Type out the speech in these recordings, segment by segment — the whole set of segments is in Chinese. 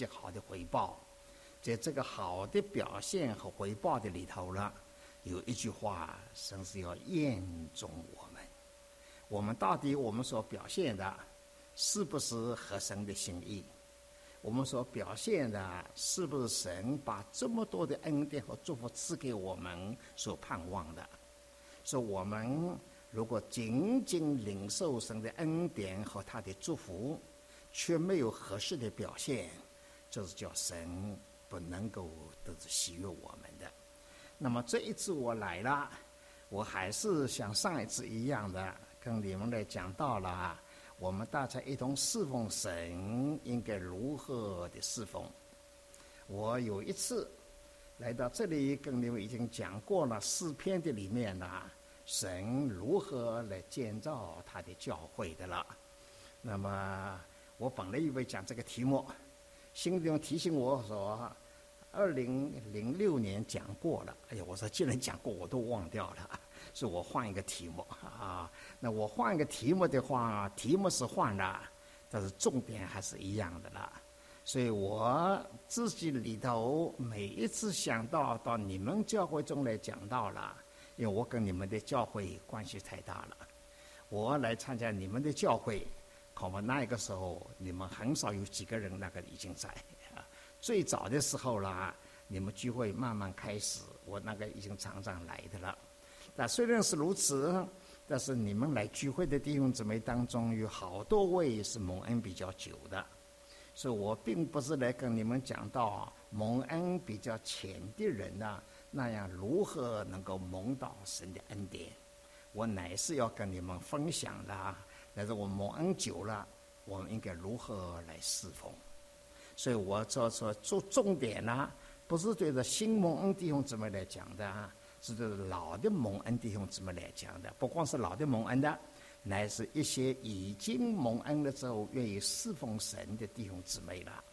极好的回报。在这个好的表现和回报的里头了，有一句话，神是要验证我们。我们到底我们所表现的，是不是合神的心意？我们所表现的，是不是神把这么多的恩典和祝福赐给我们所盼望的？说我们如果仅仅领受神的恩典和他的祝福，却没有合适的表现，就是叫神。不能够都是喜悦我们的。那么这一次我来了，我还是像上一次一样的跟你们来讲到了，我们大家一同侍奉神应该如何的侍奉。我有一次来到这里跟你们已经讲过了诗篇的里面呢，神如何来建造他的教会的了。那么我本来以为讲这个题目，心中提醒我说。二零零六年讲过了，哎呀，我说既然讲过，我都忘掉了，是我换一个题目啊。那我换一个题目的话，题目是换了，但是重点还是一样的啦。所以我自己里头每一次想到到你们教会中来讲到了，因为我跟你们的教会关系太大了，我来参加你们的教会，恐怕那个时候你们很少有几个人那个已经在。最早的时候啦，你们聚会慢慢开始，我那个已经常常来的了。那虽然是如此，但是你们来聚会的弟兄姊妹当中，有好多位是蒙恩比较久的，所以我并不是来跟你们讲到蒙恩比较浅的人呐，那样如何能够蒙到神的恩典。我乃是要跟你们分享的，但是我们蒙恩久了，我们应该如何来侍奉。所以我这次做重点呢，不是对着新蒙恩弟兄姊妹来讲的啊，是对老的蒙恩弟兄姊妹来讲的。不光是老的蒙恩的，乃是一些已经蒙恩了之后愿意侍奉神的弟兄姊妹了。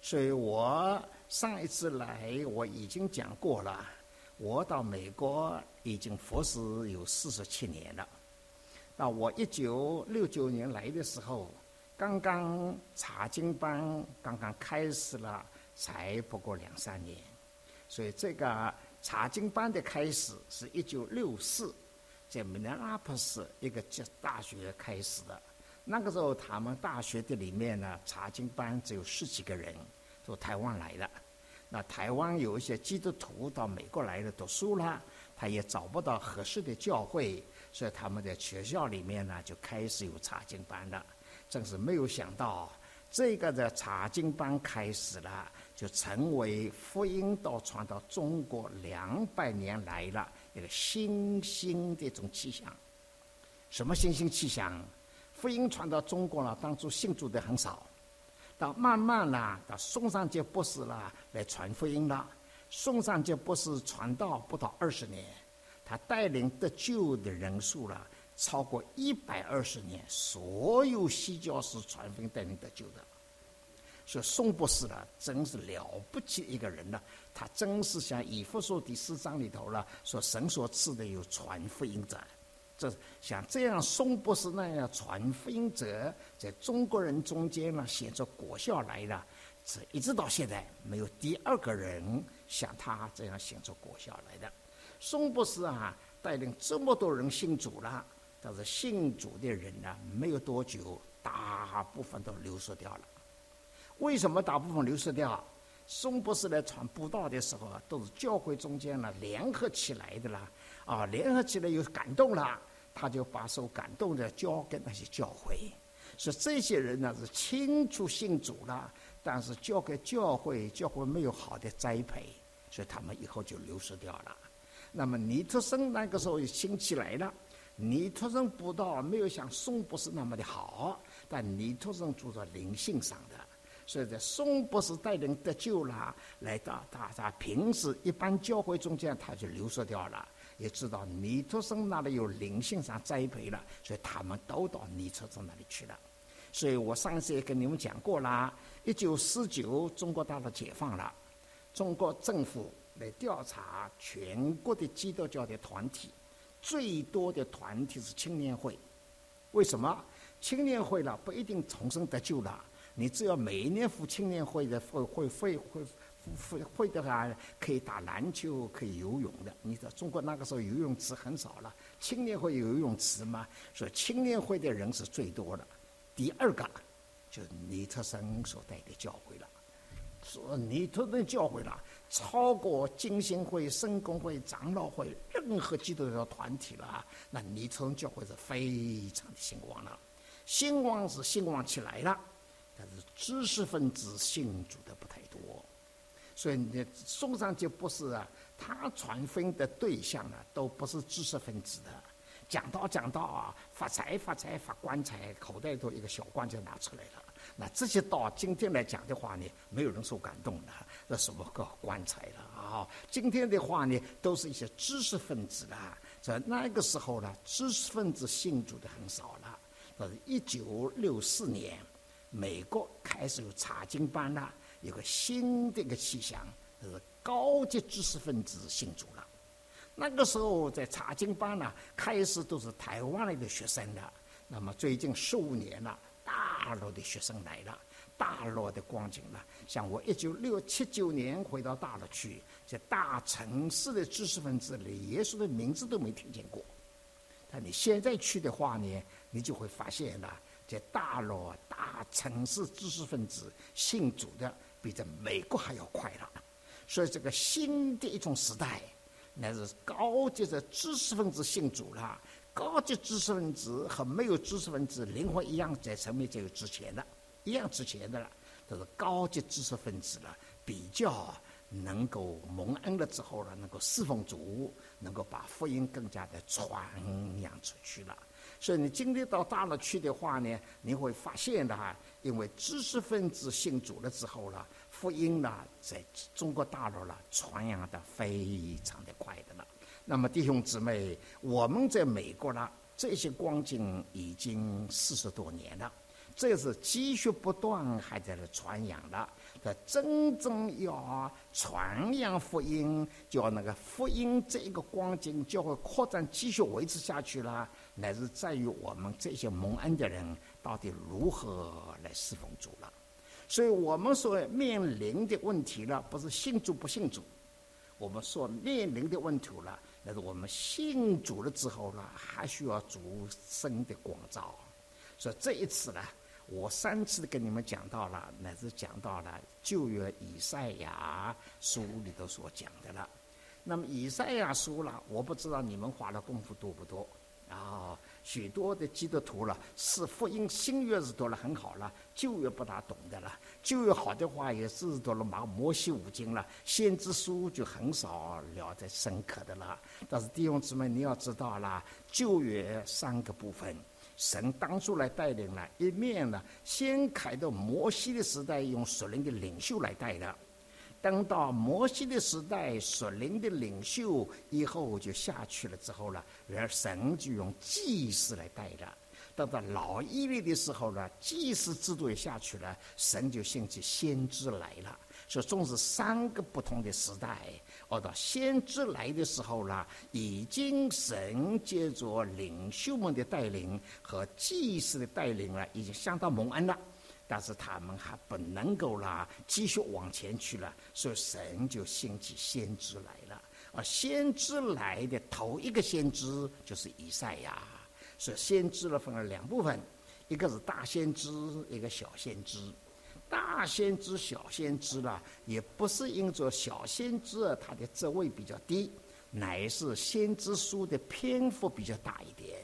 所以我上一次来我已经讲过了，我到美国已经服侍有四十七年了。到我一九六九年来的时候。刚刚查经班刚刚开始了，才不过两三年，所以这个查经班的开始是一九六四，在米兰拉普斯一个大大学开始的。那个时候，他们大学的里面呢，查经班只有十几个人，从台湾来的。那台湾有一些基督徒到美国来了读书了，他也找不到合适的教会，所以他们在学校里面呢就开始有查经班了。真是没有想到，这个的查经班开始了，就成为福音到传到中国两百年来了一个新兴的一种气象。什么新兴气象？福音传到中国了，当初信主的很少，到慢慢啦，到宋尚节博士啦来传福音了。宋尚节博士传道不到二十年，他带领得救的人数了。超过一百二十年，所有西教士传福音带领得救的，所以宋博士呢，真是了不起一个人呢。他真是像以弗所第四章里头了，说神所赐的有传福音者，这像这样宋博士那样传福音者，在中国人中间呢显出果效来了。这一直到现在，没有第二个人像他这样显出果效来的。宋博士啊，带领这么多人信主了。但是信主的人呢，没有多久，大部分都流失掉了。为什么大部分流失掉？宋博士来传布道的时候啊，都是教会中间呢联合起来的啦，啊，联合起来又感动了，他就把受感动的交给那些教会。说这些人呢是清楚信主了，但是交给教会，教会没有好的栽培，所以他们以后就流失掉了。那么尼特森那个时候兴起来了。尼托生布道没有像宋博士那么的好，但尼托生做在灵性上的，所以在宋博士带领得救了，来到大家平时一般教会中间，他就流失掉了。也知道尼托生那里有灵性上栽培了，所以他们都到尼托生那里去了。所以我上次也跟你们讲过啦，一九四九中国大陆解放了，中国政府来调查全国的基督教的团体。最多的团体是青年会，为什么？青年会了不一定重生得救了，你只要每一年赴青年会的会会会会会会的话，可以打篮球，可以游泳的。你知道中国那个时候游泳池很少了，青年会有游泳池吗？所以青年会的人是最多的。第二个就是尼特森所带的教会了，说尼特森教会了，超过金星会、圣公会、长老会任何基督教团体了。那尼特教会是非常的兴旺了，兴旺是兴旺起来了，但是知识分子信主的不太多，所以你送上就不是啊，他传福音的对象呢，都不是知识分子的。讲到讲到啊，发财发财发棺材，口袋头一个小棺就拿出来了。那这些到今天来讲的话呢，没有人受感动的，那什么个棺材了啊？今天的话呢，都是一些知识分子了。在那个时候呢，知识分子信主的很少了。到一九六四年，美国开始有查经班了，有个新的一个气象，就是高级知识分子信主了。那个时候在查经班呢，开始都是台湾来的学生的。那么最近十五年了，大陆的学生来了，大陆的光景了。像我一九六七九年回到大陆去，在大城市的知识分子里，耶稣的名字都没听见过。但你现在去的话呢，你就会发现了，在大陆大城市知识分子信主的比在美国还要快了。所以这个新的一种时代。那是高级的知识分子信主了，高级知识分子和没有知识分子灵魂一样在层面就有值钱的，一样值钱的了。都是高级知识分子了，比较能够蒙恩了之后呢，能够侍奉主，能够把福音更加的传扬出去了。所以你今天到大陆去的话呢，你会发现的哈，因为知识分子信主了之后了。福音呢，在中国大陆了，传扬的非常的快的。那么弟兄姊妹，我们在美国呢，这些光景已经四十多年了，这是积蓄不断还在那传扬的。这真正要传扬福音，叫那个福音这一个光景就会扩展，继续维持下去了，乃是在于我们这些蒙恩的人到底如何来侍奉主了。所以我们所面临的问题呢，不是信主不信主，我们所面临的问题了，那是我们信主了之后呢，还需要主生的光照。所以这一次呢，我三次跟你们讲到了，乃至讲到了旧约以赛亚书里头所讲的了。那么以赛亚书了，我不知道你们花的功夫多不多啊？许多的基督徒了，是福音新约是读了很好了，旧约不大懂的了。旧约好的话，也是读了马摩西五经了，先知书就很少聊得深刻的了。但是弟兄姊妹，你要知道啦，旧约三个部分，神当初来带领了，一面呢，先开到摩西的时代，用属灵的领袖来带的。等到摩西的时代，属灵的领袖以后就下去了之后了，而神就用祭司来带了。等到老伊利的时候呢，祭司制度也下去了，神就兴起先知来了。所以，总是三个不同的时代。而到先知来的时候呢，已经神借着领袖们的带领和祭司的带领了，已经相当蒙恩了。但是他们还不能够啦，继续往前去了，所以神就兴起先知来了。而先知来的头一个先知就是以赛亚，所以先知呢分了两部分，一个是大先知，一个小先知。大先知、小先知啦，也不是因着小先知他的职位比较低，乃是先知书的篇幅比较大一点。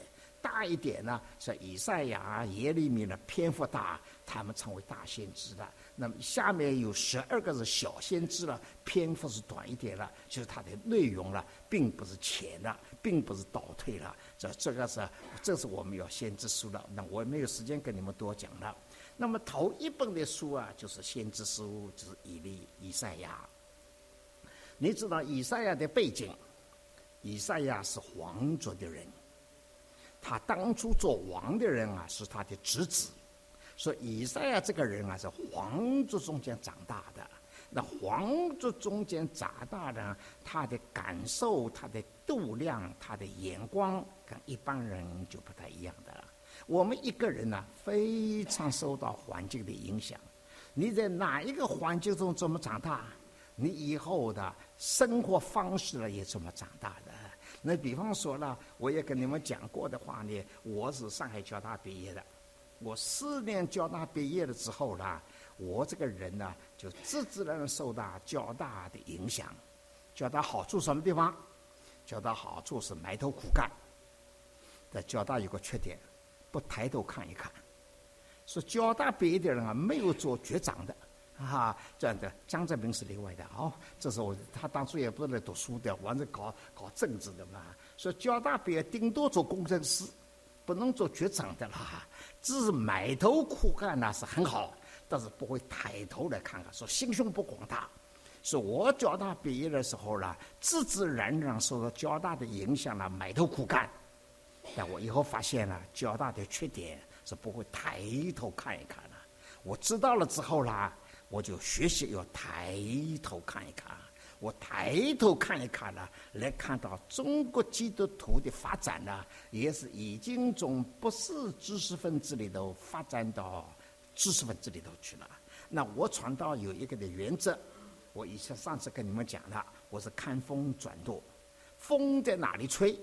大一点呢，是以赛亚、耶利米的篇幅大，他们成为大先知了。那么下面有十二个是小先知了，篇幅是短一点了，就是它的内容了，并不是浅了，并不是倒退了。这这个是，这是我们要先知书了。那我也没有时间跟你们多讲了。那么头一本的书啊，就是先知书，就是以利、以赛亚。你知道以赛亚的背景？以赛亚是皇族的人。他当初做王的人啊，是他的侄子。说以赛亚这个人啊，是皇族中间长大的。那皇族中间长大的，他的感受、他的度量、他的眼光，跟一般人就不太一样的了。我们一个人呢，非常受到环境的影响。你在哪一个环境中怎么长大，你以后的生活方式呢也怎么长大的。那比方说呢，我也跟你们讲过的话呢，我是上海交大毕业的，我四年交大毕业了之后呢，我这个人呢就自自然然受到交大的影响。交大好处什么地方？交大好处是埋头苦干。在交大有个缺点，不抬头看一看。说交大毕业的人啊，没有做局长的，啊，这样的江泽民是例外的哦。这是我他当初也不是来读书的，完全搞搞政治的嘛。说交大毕业顶多做工程师，不能做局长的啦。只是埋头苦干那是很好，但是不会抬头来看看，说心胸不广大。说我交大毕业的时候呢，自自然然受到交大的影响了，埋头苦干。但我以后发现了交大的缺点。是不会抬头看一看了。我知道了之后啦，我就学习要抬头看一看。我抬头看一看呢，来看到中国基督徒的发展呢，也是已经从不是知识分子里头发展到知识分子里头去了。那我传道有一个的原则，我以前上次跟你们讲了，我是看风转舵，风在哪里吹，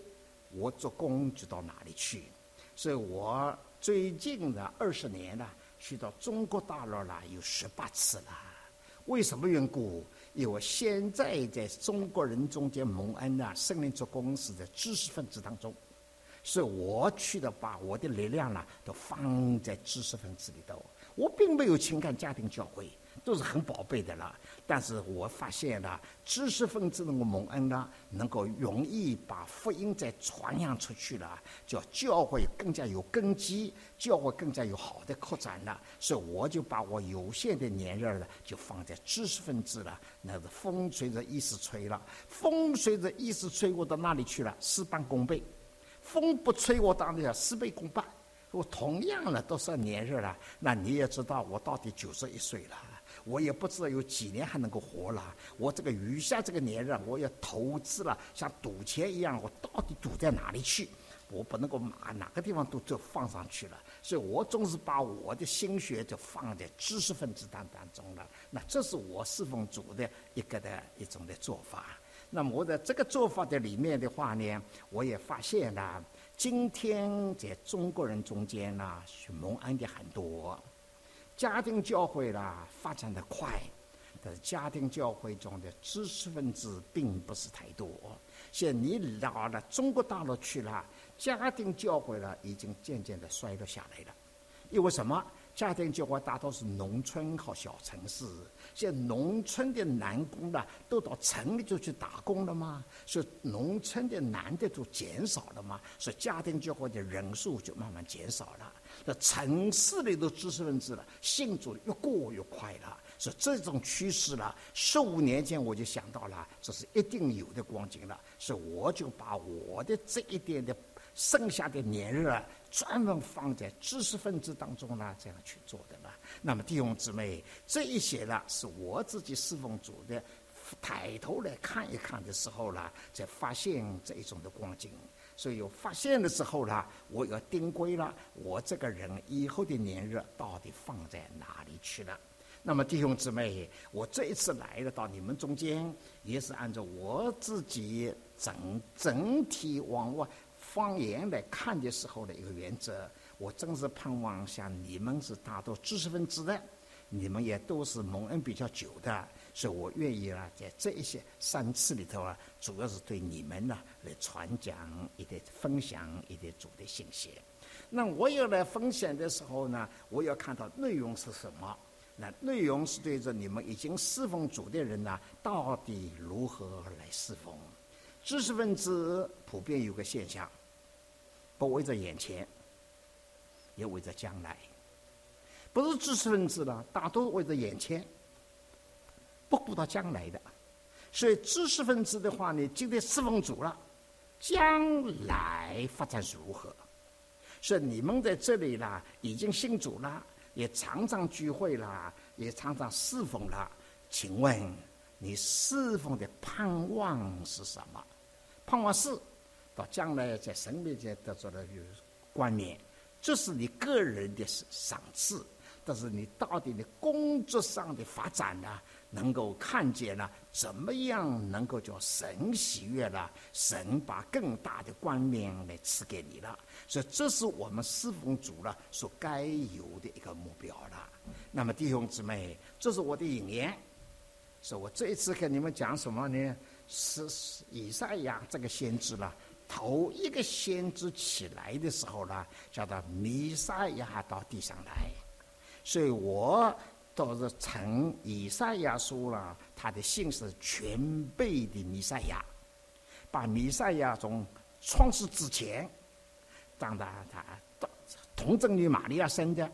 我做工就到哪里去。所以我。最近的二十年呢，去到中国大陆了有十八次了。为什么缘故？因为现在在中国人中间蒙恩呢，圣灵做公司的知识分子当中，是我去的把我的力量呢都放在知识分子里头。我并没有情感家庭教会。都是很宝贝的了，但是我发现了知识分子能够蒙恩呢，能够容易把福音再传扬出去了，叫教会更加有根基，教会更加有好的扩展了。所以我就把我有限的年日呢，就放在知识分子了。那是风随着意思吹了，风随着意思吹，我到那里去了？事半功倍。风不吹，我当然要事倍功半。我同样的都是年日了，那你也知道我到底九十一岁了。我也不知道有几年还能够活了。我这个余下这个年日，我要投资了，像赌钱一样，我到底赌在哪里去？我不能够哪哪个地方都就放上去了。所以我总是把我的心血就放在知识分子当当中了。那这是我侍奉主的一个的一种的做法。那么我在这个做法的里面的话呢，我也发现了，今天在中国人中间呢，蒙恩的很多。家庭教会啦发展的快，但是家庭教会中的知识分子并不是太多。现你到了中国大陆去了，家庭教会呢已经渐渐的衰落下来了。因为什么？家庭教会大多是农村和小城市，现农村的男工呢都到城里头去打工了吗？所以农村的男的都减少了吗？所以家庭教会的人数就慢慢减少了。那城市里的知识分子了，信主越过越快了，是这种趋势了。十五年前我就想到了，这是一定有的光景了，所以我就把我的这一点的剩下的年日啊，专门放在知识分子当中呢，这样去做的了。那么弟兄姊妹，这一些呢，是我自己侍奉主的，抬头来看一看的时候呢，才发现这一种的光景。所以有发现的时候呢，我要定规了，我这个人以后的年日到底放在哪里去了？那么弟兄姊妹，我这一次来了到你们中间，也是按照我自己整整体往外方言来看的时候的一个原则。我真是盼望像你们是大多知识分子的，你们也都是蒙恩比较久的。所以我愿意啊，在这一些三次里头啊，主要是对你们呢来传讲一点、分享一点主的信息。那我要来分享的时候呢，我要看到内容是什么？那内容是对着你们已经侍奉主的人呢，到底如何来侍奉？知识分子普遍有个现象，不为着眼前，也为着将来。不是知识分子了，大多为着眼前。不顾到将来的，所以知识分子的话呢，今天侍奉主了，将来发展如何？所以你们在这里啦，已经信主了，也常常聚会了，也常常侍奉了。请问你侍奉的盼望是什么？盼望是到将来在神面前得着了有冠冕，这是你个人的赏赐。但是你到底你工作上的发展呢，能够看见了怎么样能够叫神喜悦了，神把更大的冠冕来赐给你了，所以这是我们侍奉主了所该有的一个目标了。那么弟兄姊妹，这是我的引言，说我这一次跟你们讲什么呢？是以赛亚这个先知了。头一个先知起来的时候呢，叫做弥赛亚到地上来，所以我都是从以赛亚书了，他的姓是全备的弥赛亚，把弥赛亚从创世之前，当他他童贞女玛利亚生的，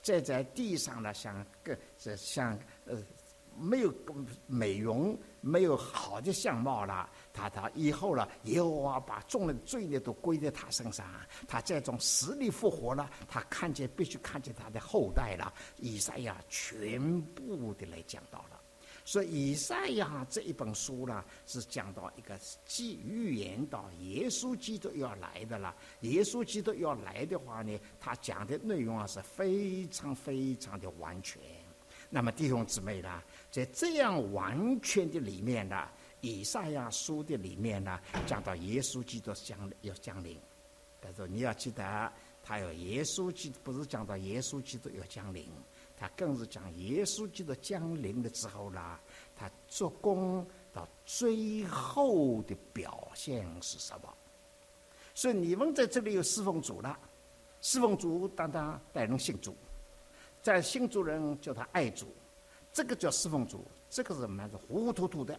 再在地上呢，像个像呃没有美容。没有好的相貌了，他他以后了，耶和华把众人罪孽都归在他身上，他这种实力复活了，他看见必须看见他的后代了。以赛亚全部的来讲到了，所以以赛亚这一本书呢，是讲到一个既预言到耶稣基督要来的了。耶稣基督要来的话呢，他讲的内容啊是非常非常的完全。那么弟兄姊妹呢？在这样完全的里面呢，以赛亚书的里面呢，讲到耶稣基督将要降临。但是你要记得，他有耶稣基督，不是讲到耶稣基督要降临，他更是讲耶稣基督降临了之后呢，他做工到最后的表现是什么？所以你们在这里有侍奉主了，侍奉主当当带人信主，在信主人叫他爱主。这个叫侍奉主，这个是蛮是糊糊涂涂的。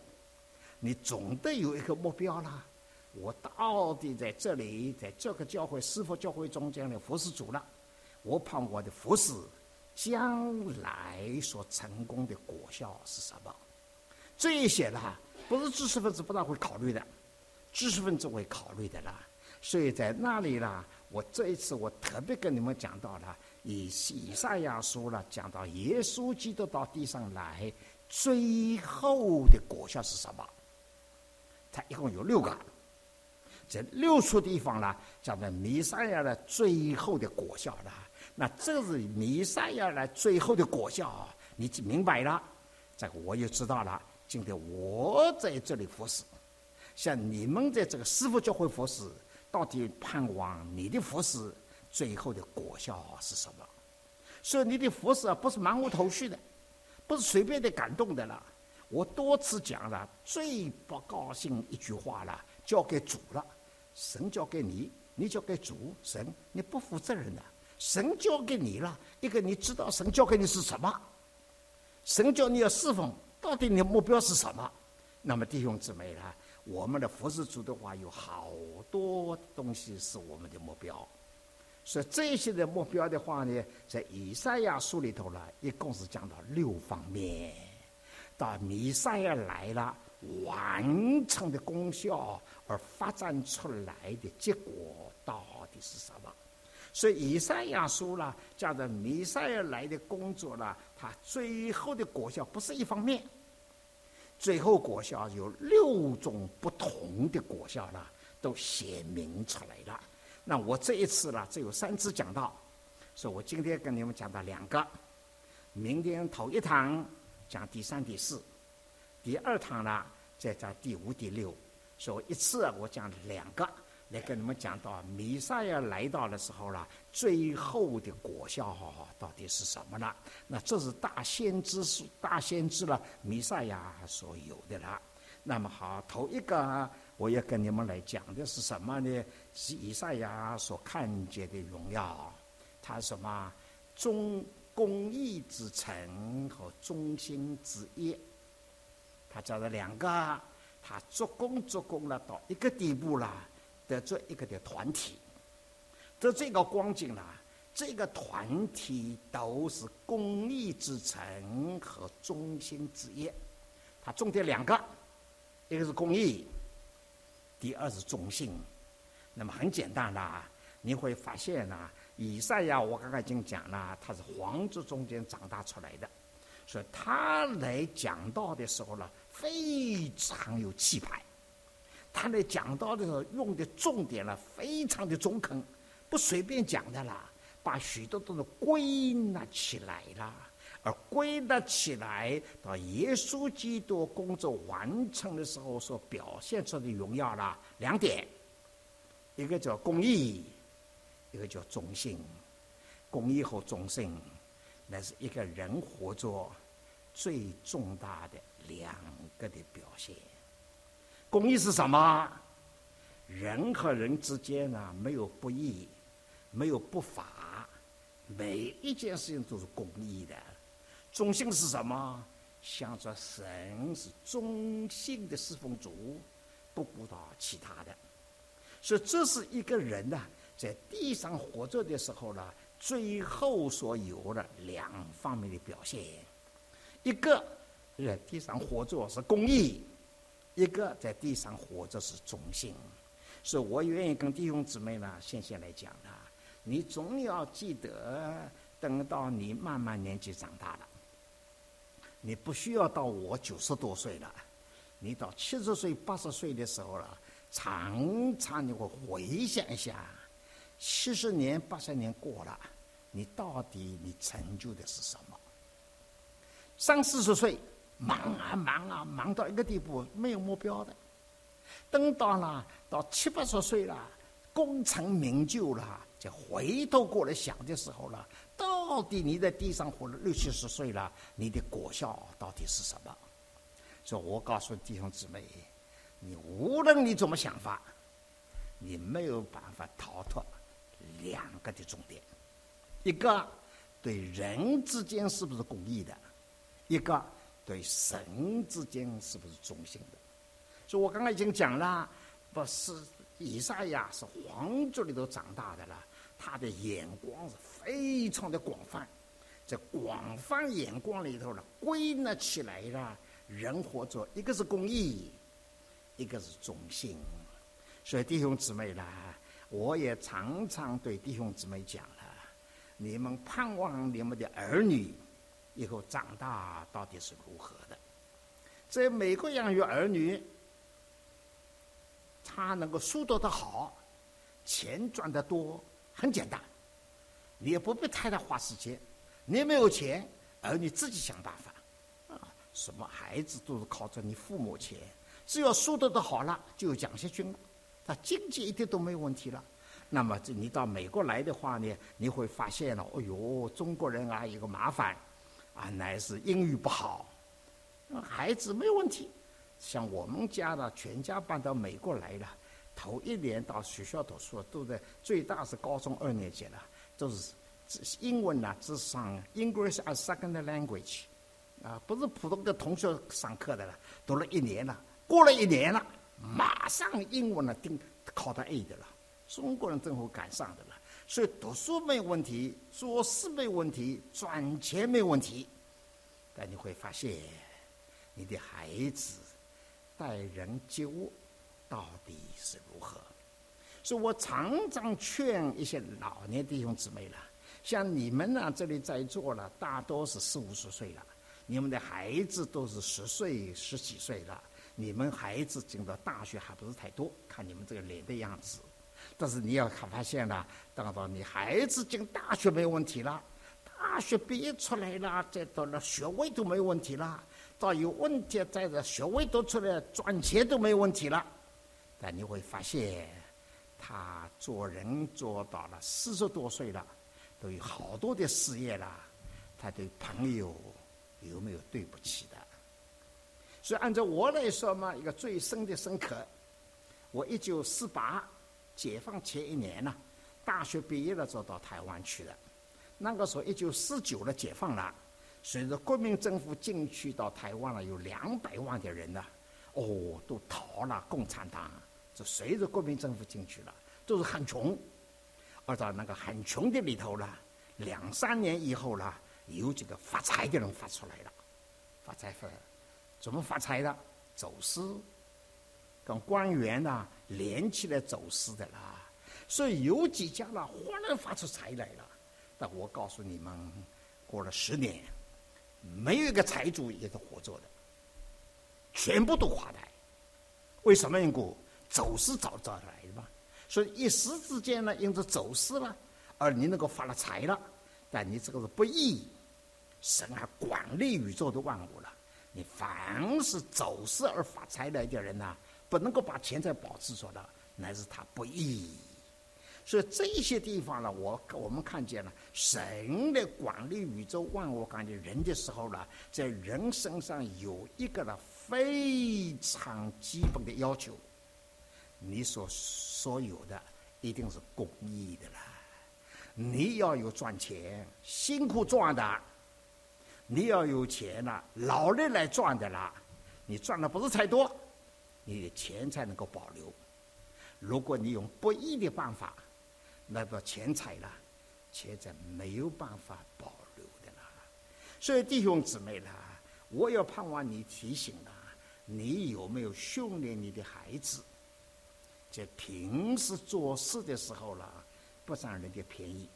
你总得有一个目标啦。我到底在这里，在这个教会、师傅教会中间的服侍主了。我盼我的服侍将来所成功的果效是什么？这一些啦，不是知识分子不大会考虑的，知识分子会考虑的啦。所以在那里啦，我这一次我特别跟你们讲到了。以以赛亚书了，讲到耶稣基督到地上来，最后的果效是什么？它一共有六个，这六处地方呢，讲的弥赛亚的最后的果效了。那这是弥赛亚的最后的果效，你就明白了。这个我也知道了。今天我在这里服侍，像你们在这个师傅教会服侍，到底盼望你的服侍。最后的果效是什么？所以你的服侍啊，不是茫无头绪的，不是随便的感动的了。我多次讲了，最不高兴一句话了，交给主了。神交给你，你交给主，神你不负责任的。神交给你了，一个你知道神交给你是什么？神叫你要侍奉，到底你的目标是什么？那么弟兄姊妹呢，我们的服侍主的话，有好多东西是我们的目标。所以这些的目标的话呢，在以赛亚书里头呢，一共是讲到六方面。到弥赛亚来了，完成的功效而发展出来的结果到底是什么？所以以赛亚书呢，讲的弥赛亚来的工作呢，它最后的果效不是一方面，最后果效有六种不同的果效呢，都显明出来了。那我这一次呢，只有三次讲到，所以我今天跟你们讲到两个，明天头一堂讲第三、第四，第二堂呢再讲第五、第六，所以一次我讲两个来跟你们讲到弥赛亚来到的时候了，最后的果效到底是什么呢？那这是大先知是大先知了，弥赛亚所有的了。那么好，头一个。我要跟你们来讲的是什么呢？是以赛亚所看见的荣耀，他什么忠公义之城和忠心之业，他叫了两个，他做工做工了到一个地步了，的这一个的团体，的这个光景了，这个团体都是公益之城和忠心之业，他重点两个，一个是公益。第二是中性，那么很简单啦，你会发现呢，以赛亚我刚刚已经讲了，他是皇族中间长大出来的，所以他来讲道的时候呢，非常有气派。他来讲道的时候用的重点呢，非常的中肯，不随便讲的啦，把许多东西归纳起来了，而归纳起来到耶稣基督工作完成的时候所表现出的荣耀了两点，一个叫公义，一个叫忠信。公义和忠信，那是一个人活着最重大的两个的表现。公义是什么？人和人之间呢，没有不义，没有不法，每一件事情都是公义的。忠信是什么？想着神是忠信的侍奉主，不顾到其他的。所以这是一个人呢，在地上活着的时候呢。最后所有的两方面的表现，一个在地上活着是公益，一个在地上活着是忠心。所以我愿意跟弟兄姊妹呢，先先来讲啊，你总要记得，等到你慢慢年纪长大了，你不需要到我九十多岁了，你到七十岁、八十岁的时候了，常常你会回想一下，七十年、八十年过了。你到底你成就的是什么？三四十岁忙啊忙啊忙到一个地步没有目标的，等到了到七八十岁了功成名就了，就回头过来想的时候了，到底你在地上活了六七十岁了，你的果效到底是什么？所以我告诉弟兄姊妹，你无论你怎么想法，你没有办法逃脱两个的重点。一个对人之间是不是公义的，一个对神之间是不是忠心的。所以我刚刚已经讲了，不是以赛亚是皇族里头长大的了，他的眼光是非常的广泛，在广泛眼光里头呢，归纳起来了，人活着一个是公义，一个是忠心。所以弟兄姊妹啦，我也常常对弟兄姊妹讲了。你们盼望你们的儿女以后长大到底是如何的？在美国养育儿女，他能够书读得好，钱赚得多，很简单，你也不必太太花时间。你没有钱，儿女自己想办法。啊，什么孩子都是靠着你父母钱，只要书读得好了，就有奖学金了，他经济一点都没问题了。那么，这你到美国来的话呢，你会发现了，哎呦，中国人啊，有个麻烦，啊，乃是英语不好。孩子没问题，像我们家的全家搬到美国来了，头一年到学校读书，都在最大是高中二年级了，就是英文呢，只上 English as second language，啊，不是普通的同学上课的了，读了一年了，过了一年了，马上英文呢，定考到 A 的了。中国人正好赶上的了，所以读书没问题，做事没问题，赚钱没问题。但你会发现，你的孩子待人接物到底是如何？所以我常常劝一些老年弟兄姊妹了，像你们呢，这里在座了，大多是四五十岁了，你们的孩子都是十岁、十几岁了，你们孩子进到大学还不是太多，看你们这个脸的样子。但是你要看发现了，等到你孩子进大学没有问题了，大学毕业出来了，再到了学位都没有问题了，到有问题再的学位都出来，赚钱都没有问题了。但你会发现，他做人做到了四十多岁了，都有好多的事业了，他对朋友有没有对不起的？所以按照我来说嘛，一个最深的深刻，我一九四八。解放前一年呢，大学毕业了，就到台湾去了。那个时候一九四九了，解放了，随着国民政府进去到台湾了，有两百万的人呢，哦，都逃了共产党。就随着国民政府进去了，都是很穷。而在那个很穷的里头呢，两三年以后呢，有几个发财的人发出来了，发财发，怎么发财的？走私。跟官员呐连起来走私的啦，所以有几家呢忽然发出财来了。但我告诉你们，过了十年，没有一个财主也是活着的，全部都垮台。为什么缘故？走势找找来的嘛。所以一时之间呢，因着走势了，而你能够发了财了，但你这个是不义。神还管理宇宙的万物了，你凡是走势而发财来的人呐，不能够把钱财保持住了，乃是他不义。所以这些地方呢，我我们看见了神的管理宇宙万物，感觉人的时候呢，在人身上有一个呢非常基本的要求，你所所有的一定是公益的啦，你要有赚钱，辛苦赚的，你要有钱了，劳力来赚的啦，你赚的不是太多，你的钱才能够保留。如果你用不义的办法，那个钱财了，钱财没有办法保留的啦。所以弟兄姊妹啦，我要盼望你提醒啦，你有没有训练你的孩子，在平时做事的时候啦，不占人家便宜？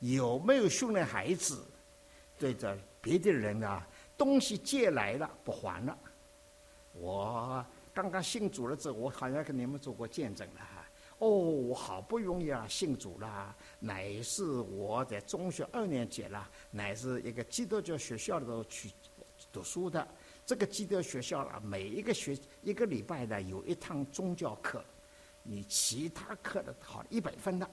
有没有训练孩子，对着别的人啊，东西借来了不还了？我刚刚信主了之后，我好像跟你们做过见证了哈。哦，我好不容易啊信主了，乃是我在中学二年级了，乃是一个基督教学校里头去读书的。这个基督教学校啊，每一个学一个礼拜呢有一堂宗教课，你其他课的考一百分的，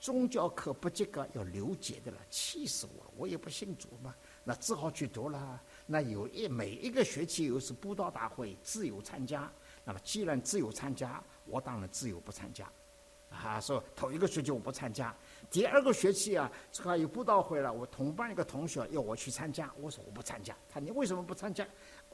宗教课不及格要留级的了，气死我了！我也不信主嘛，那只好去读了。那有一每一个学期又是布道大会，自由参加。那么既然自由参加，我当然自由不参加。啊，说头一个学期我不参加，第二个学期啊，这个有布道会了，我同班一个同学要我去参加，我说我不参加。他你为什么不参加？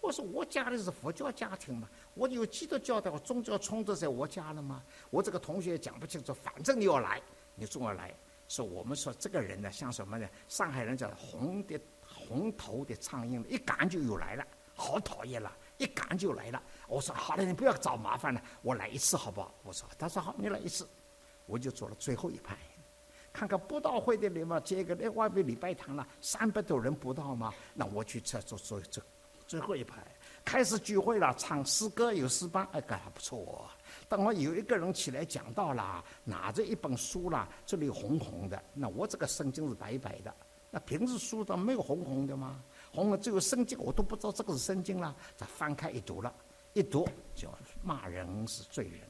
我说我家里是佛教家庭嘛，我有基督教的，我宗教冲突在我家了吗？我这个同学也讲不清楚，反正你要来，你总要来。说我们说这个人呢，像什么呢？上海人叫红的红头的苍蝇，一赶就又来了，好讨厌了，一赶就来了。我说好了，你不要找麻烦了，我来一次好不好？我说他说好，你来一次。我就坐了最后一排，看看布道会的人嘛，这个在外面礼拜堂了，三百多人布道嘛，那我去坐坐坐坐最后一排。开始聚会了，唱诗歌有诗班，哎，干还不错。哦等我有一个人起来讲道了，拿着一本书啦，这里红红的，那我这个圣经是白白的，那平时书上没有红红的吗？红的只有圣经，我都不知道这个是圣经了。再翻开一读了，一读就骂人是罪人。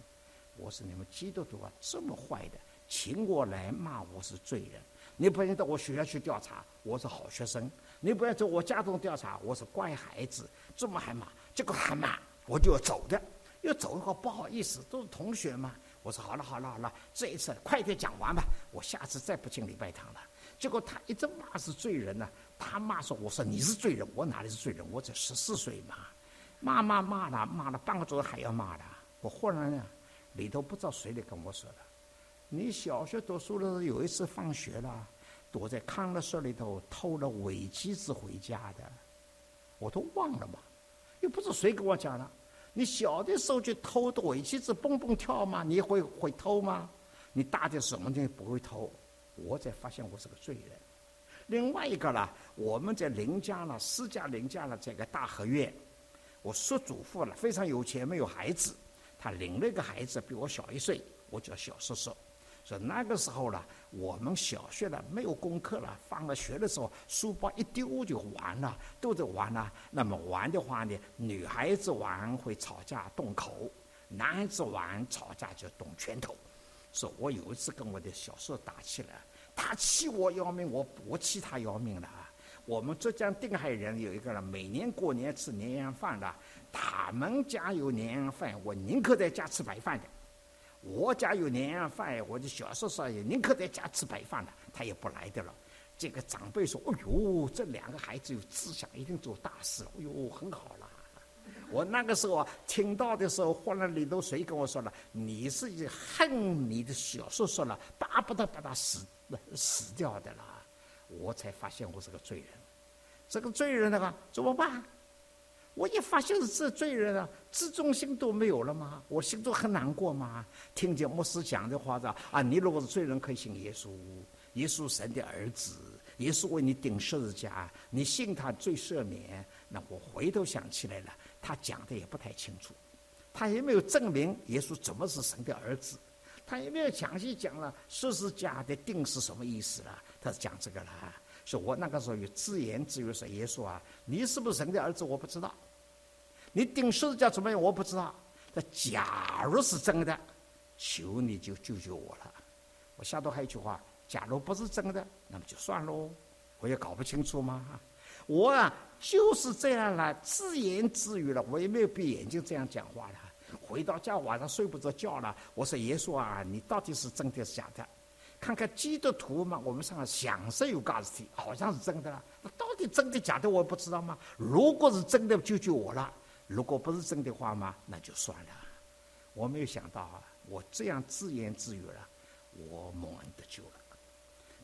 我是你们基督徒啊，这么坏的，请我来骂我是罪人。你不愿到我学校去调查，我是好学生；你不要走我家中调查，我是乖孩子。这么还骂，结果还骂，我就要走的。要走的话不好意思，都是同学嘛。我说好了好了好了，这一次快点讲完吧，我下次再不进礼拜堂了。结果他一直骂是罪人呢，他骂说我说你是罪人，我哪里是罪人？我才十四岁嘛，骂骂骂了骂了半个钟头还要骂的。我忽然呢。里头不知道谁来跟我说的，你小学读书的时候有一次放学了，躲在康乐社里头偷了伪机子回家的，我都忘了嘛，又不是谁跟我讲的。你小的时候就偷的伪机子蹦蹦跳吗？你会会偷吗？你大的什么东西不会偷？我才发现我是个罪人。另外一个呢，我们在邻家呢，私家邻家呢，这个大合院，我叔祖父了，非常有钱，没有孩子。他领了一个孩子，比我小一岁，我叫小叔叔。那个时候呢，我们小学了没有功课了，放了学的时候，书包一丢就完了，都在玩了。那么玩的话呢，女孩子玩会吵架动口，男孩子玩吵架就动拳头。说我有一次跟我的小叔打起来，他气我要命，我我气他要命了。我们浙江定海人有一个人，每年过年吃年夜饭的。他们家有年夜饭，我宁可在家吃白饭的；我家有年夜饭，我的小叔叔也宁可在家吃白饭的，他也不来的了。这个长辈说：“哎呦，这两个孩子有志向，一定做大事了。”哎呦，很好了。我那个时候听到的时候，忽然里头谁跟我说了：“你是恨你的小叔叔了，巴不得把他死死掉的了。”我才发现我是个罪人。这个罪人的话怎么办？我一发现是这罪人啊，自尊心都没有了吗？我心中很难过吗？听见牧师讲的话的啊，你如果是罪人，可以信耶稣，耶稣神的儿子，耶稣为你顶十字架，你信他罪赦免。那我回头想起来了，他讲的也不太清楚，他也没有证明耶稣怎么是神的儿子。他也没有详细讲了十字架的定是什么意思了。他是讲这个了，说我那个时候有自言自语说：“耶稣啊，你是不是神的儿子？我不知道。你顶十字架怎么样？我不知道。那假如是真的，求你就救救我了。我下头还有一句话：假如不是真的，那么就算喽。我也搞不清楚嘛。我啊就是这样了，自言自语了。我也没有闭眼睛这样讲话了。回到家晚上睡不着觉了。我说耶稣啊，你到底是真的是假的？看看基督徒嘛，我们上享受有价值体，好像是真的啦。那到底真的假的，我不知道吗？如果是真的，救救我了；如果不是真的话嘛，那就算了。我没有想到啊，我这样自言自语了，我蒙恩得救了。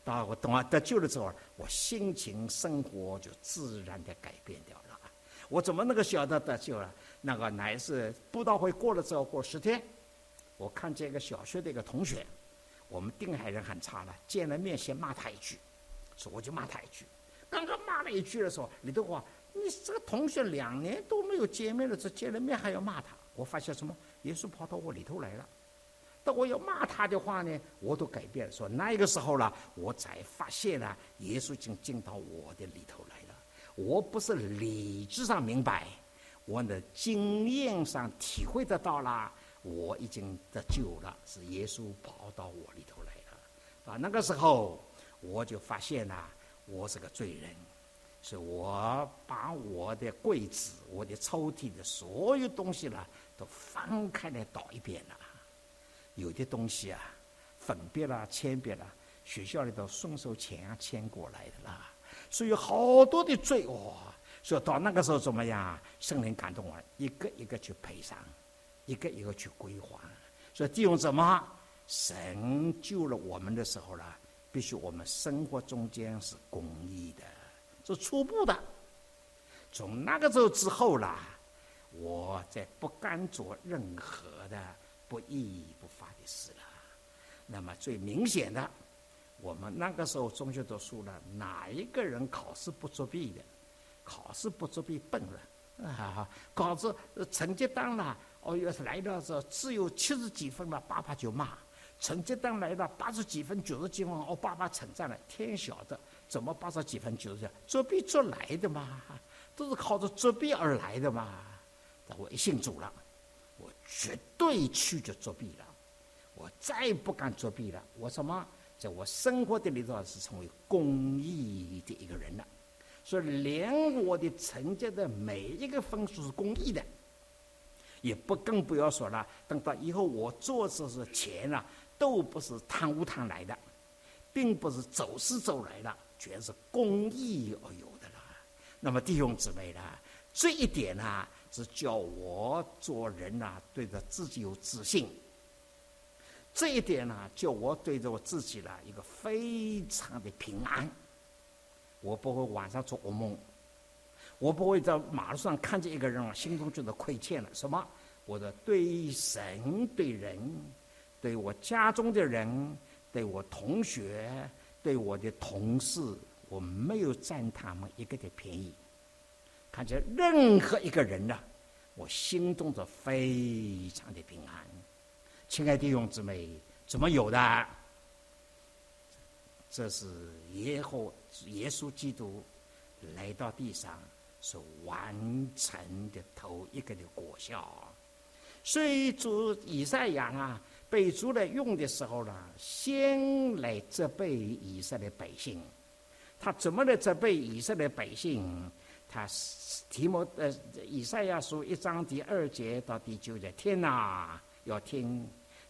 当我懂啊得救了之后，我心情生活就自然的改变掉了。我怎么能够晓得得救了？那个乃是布道会过了之后，过十天，我看见一个小学的一个同学。我们定海人很差了，见了面先骂他一句，说我就骂他一句。刚刚骂了一句的时候，李德华，你这个同学两年都没有见面了，这见了面还要骂他？我发现什么？耶稣跑到我里头来了。当我要骂他的话呢，我都改变了。说那个时候了，我才发现了，耶稣已经进到我的里头来了。我不是理智上明白，我的经验上体会得到了。我已经得救了，是耶稣跑到我里头来了，啊，那个时候我就发现呐，我是个罪人，是我把我的柜子、我的抽屉的所有东西呢，都翻开来倒一遍了，有的东西啊，粉笔啦、铅笔啦，学校里头顺手钱啊签过来的啦，所以好多的罪哦，所以到那个时候怎么样？圣灵感动我，一个一个去赔偿。一个一个去归还，所以弟兄怎么神救了我们的时候呢？必须我们生活中间是公益的，是初步的。从那个时候之后啦，我再不敢做任何的不义不法的事了。那么最明显的，我们那个时候中学读书了，哪一个人考试不作弊的？考试不作弊笨了啊！考试成绩单了。哦，要是来的时候只有七十几分了，爸爸就骂；成绩单来了八十几分、九十几分，哦，爸爸称赞了。天晓得怎么八十几分、九十几作弊作来的嘛？都是靠着作弊而来的嘛。但我一信主了，我绝对去就作弊了，我再也不敢作弊了。我什么，在我生活的里头是成为公益的一个人了。所以，连我的成绩的每一个分数是公益的。也不更不要说了，等到以后我做这些钱啊，都不是贪污贪来的，并不是走私走来的，全是公益而有的了。那么弟兄姊妹呢，这一点呢，是叫我做人呐，对着自己有自信。这一点呢，叫我对着我自己呢，一个非常的平安。我不会晚上做噩梦。我不会在马路上看见一个人啊，心中觉得亏欠了。什么？我的对神、对人、对我家中的人、对我同学、对我的同事，我没有占他们一个的便宜。看见任何一个人呢，我心中都非常的平安。亲爱的弟兄姊妹，怎么有的？这是耶和耶稣基督来到地上。是完成的头一个的果效，所以主以赛亚呢，被主来用的时候呢，先来责备以色列百姓。他怎么来责备以色列百姓？他提摩呃以赛亚书一章第二节到第九节：天哪，要听；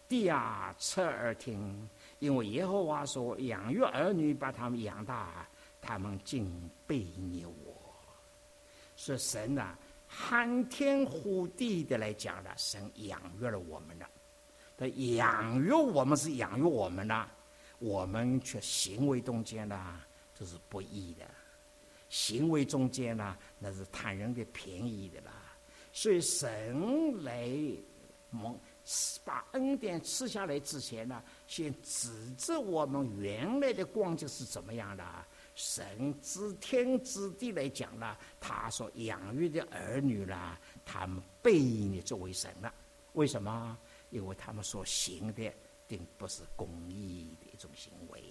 地啊，侧耳听。因为耶和华说：养育儿女，把他们养大，他们竟背逆我。是神呐，喊天呼地的来讲了，神养育了我们了。他养育我们是养育我们了，我们却行为中间呢，这是不义的。行为中间呢，那是贪人的便宜的啦。所以神来蒙把恩典赐下来之前呢，先指着我们原来的光景是怎么样的。啊神知天知地来讲了，他所养育的儿女啦，他们被你作为神了。为什么？因为他们所行的并不是公益的一种行为。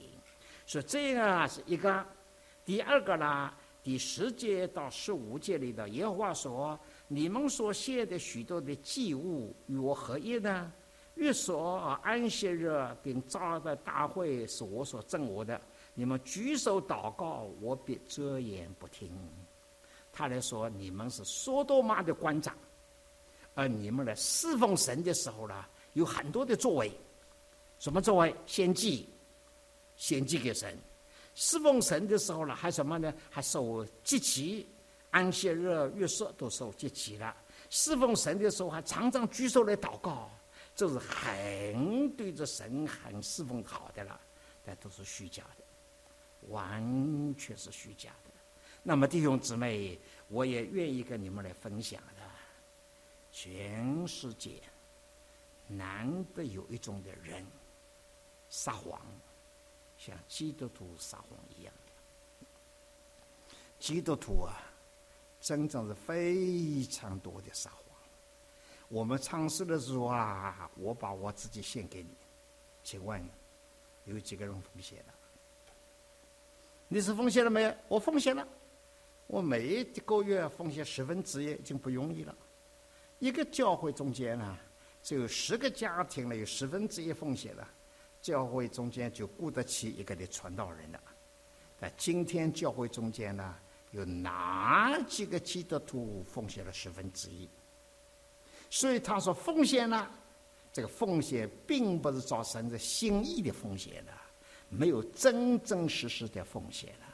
所以这个是一个。第二个呢，第十节到十五节里的耶和华说：“你们所献的许多的祭物与我何一呢？约说安息日并召的大会是我所赠我的，你们举手祷告，我必遮掩不听。”他来说：“你们是索多玛的官长，而你们来侍奉神的时候呢，有很多的作为，什么作为？献祭，献祭给神。”侍奉神的时候呢，还什么呢？还受节期，安息日、月色都受节期了。侍奉神的时候，还常常举手来祷告，这是很对着神很侍奉好的了。但都是虚假的，完全是虚假的。那么弟兄姊妹，我也愿意跟你们来分享的。全世界难得有一种的人撒谎。像基督徒撒谎一样的，基督徒啊，真正是非常多的撒谎。我们唱诗的时候啊，我把我自己献给你，请问有几个人奉献了？你是奉献了没有？我奉献了，我每一个月奉献十分之一，已经不容易了。一个教会中间呢，只有十个家庭呢，有十分之一奉献了。教会中间就雇得起一个的传道人了。在今天教会中间呢，有哪几个基督徒奉献了十分之一？所以他说奉献呢，这个奉献并不是照神的心意的奉献的，没有真真实实的奉献了。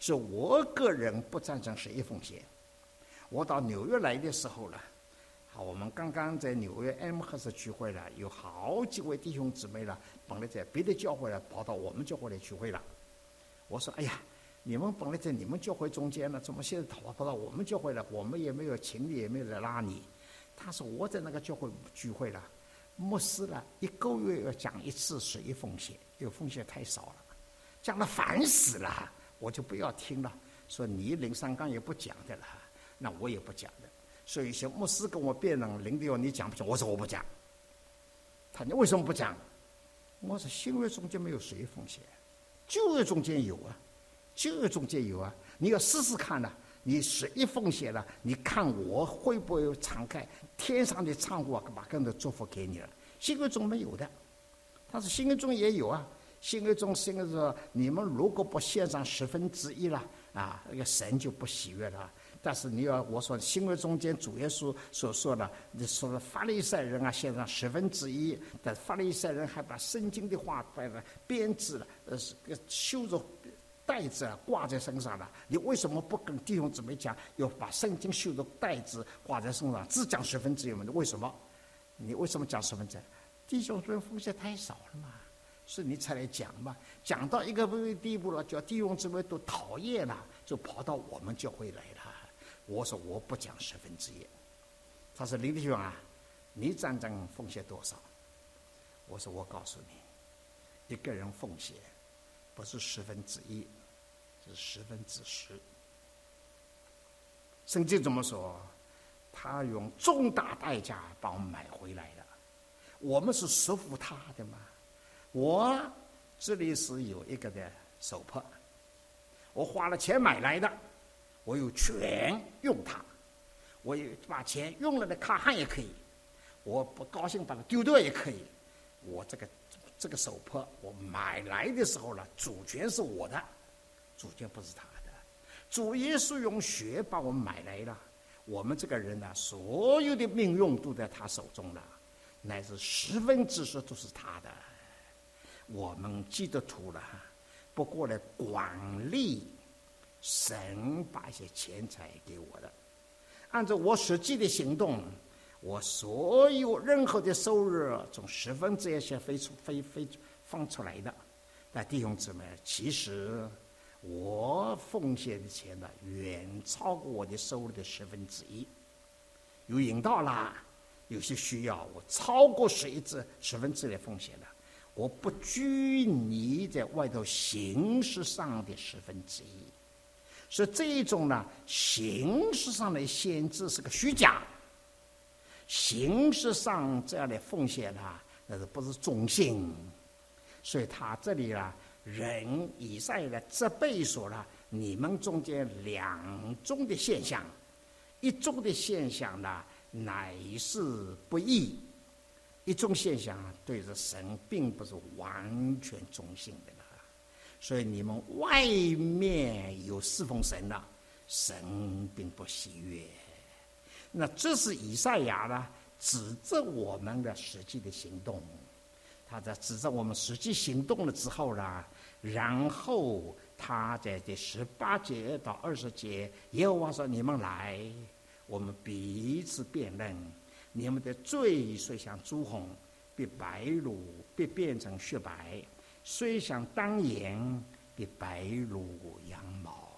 是我个人不赞成谁奉献。我到纽约来的时候呢。好，我们刚刚在纽约 M 赫斯聚会了，有好几位弟兄姊妹了，本来在别的教会了，跑到我们教会来聚会了。我说：“哎呀，你们本来在你们教会中间呢，怎么现在跑跑到我们教会了？我们也没有请你，也没有来拉你。”他说：“我在那个教会聚会了，牧师了，一个月要讲一次十一奉献，有风险太少了，讲的烦死了，我就不要听了。说你领三纲也不讲的了，那我也不讲的。”所以，些牧师跟我辩论，林弟兄，你讲不讲？我说我不讲。他你为什么不讲？我说新约中间没有谁奉献，旧约中间有啊，旧约中间有啊。你要试试看呐，你谁一奉献了，你看我会不会敞开天上的仓库，把更多祝福给你了？新约中没有的，但是新约中也有啊。新约中新约说，你们如果不献上十分之一了，啊，那个神就不喜悦了。但是你要我说，新约中间主耶稣所说的，你说的法利赛人啊，献上十分之一，但法利赛人还把圣经的话把它编织了，呃，是个绣着带子挂在身上了。你为什么不跟弟兄姊妹讲，要把圣经绣着带子挂在身上，只讲十分之一嘛？为什么？你为什么讲十分之一？弟兄姊妹奉献太少了嘛，所以你才来讲嘛。讲到一个地步了，叫弟兄姊妹都讨厌了，就跑到我们教会来了。我说我不讲十分之一，他说林弟兄啊，你真正奉献多少？我说我告诉你，一个人奉献不是十分之一，是十分之十。圣经怎么说？他用重大代价把我买回来的，我们是束缚他的嘛？我这里是有一个的手帕，我花了钱买来的。我有权用它，我有把钱用了的卡汉也可以，我不高兴把它丢掉也可以。我这个这个手帕我买来的时候呢，主权是我的，主权不是他的。主耶稣用血把我买来了，我们这个人呢，所有的命运都在他手中了，乃是十分之十都是他的。我们基督徒了，不过呢管理。神把一些钱财给我的，按照我实际的行动，我所有任何的收入，从十分之一先飞出、飞飞放出来的。但弟兄姊妹，其实我奉献的钱呢，远超过我的收入的十分之一。有引导啦，有些需要我超过十一至十分之一的奉献了。我不拘泥在外头形式上的十分之一。所以这一种呢，形式上的限制是个虚假。形式上这样的奉献呢，那是不是中性？所以他这里啊，人以赛的责备说了，你们中间两种的现象，一种的现象呢，乃是不义；一种现象对着神并不是完全中性的了。所以你们外面有侍奉神的，神并不喜悦。那这是以赛亚呢，指责我们的实际的行动。他在指着我们实际行动了之后呢，然后他在第十八节到二十节，耶和华说：“你们来，我们彼此辨认。你们的罪虽像朱红，比白如必变成雪白；虽像当颜，必白如羊毛。”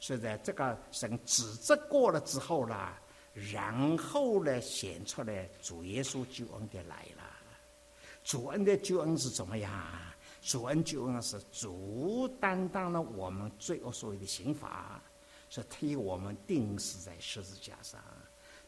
所以在这个神指责过了之后呢，然后呢显出来主耶稣救恩的来了。主恩的救恩是怎么样？主恩救恩是主担当了我们罪恶所有的刑罚，是替我们钉死在十字架上。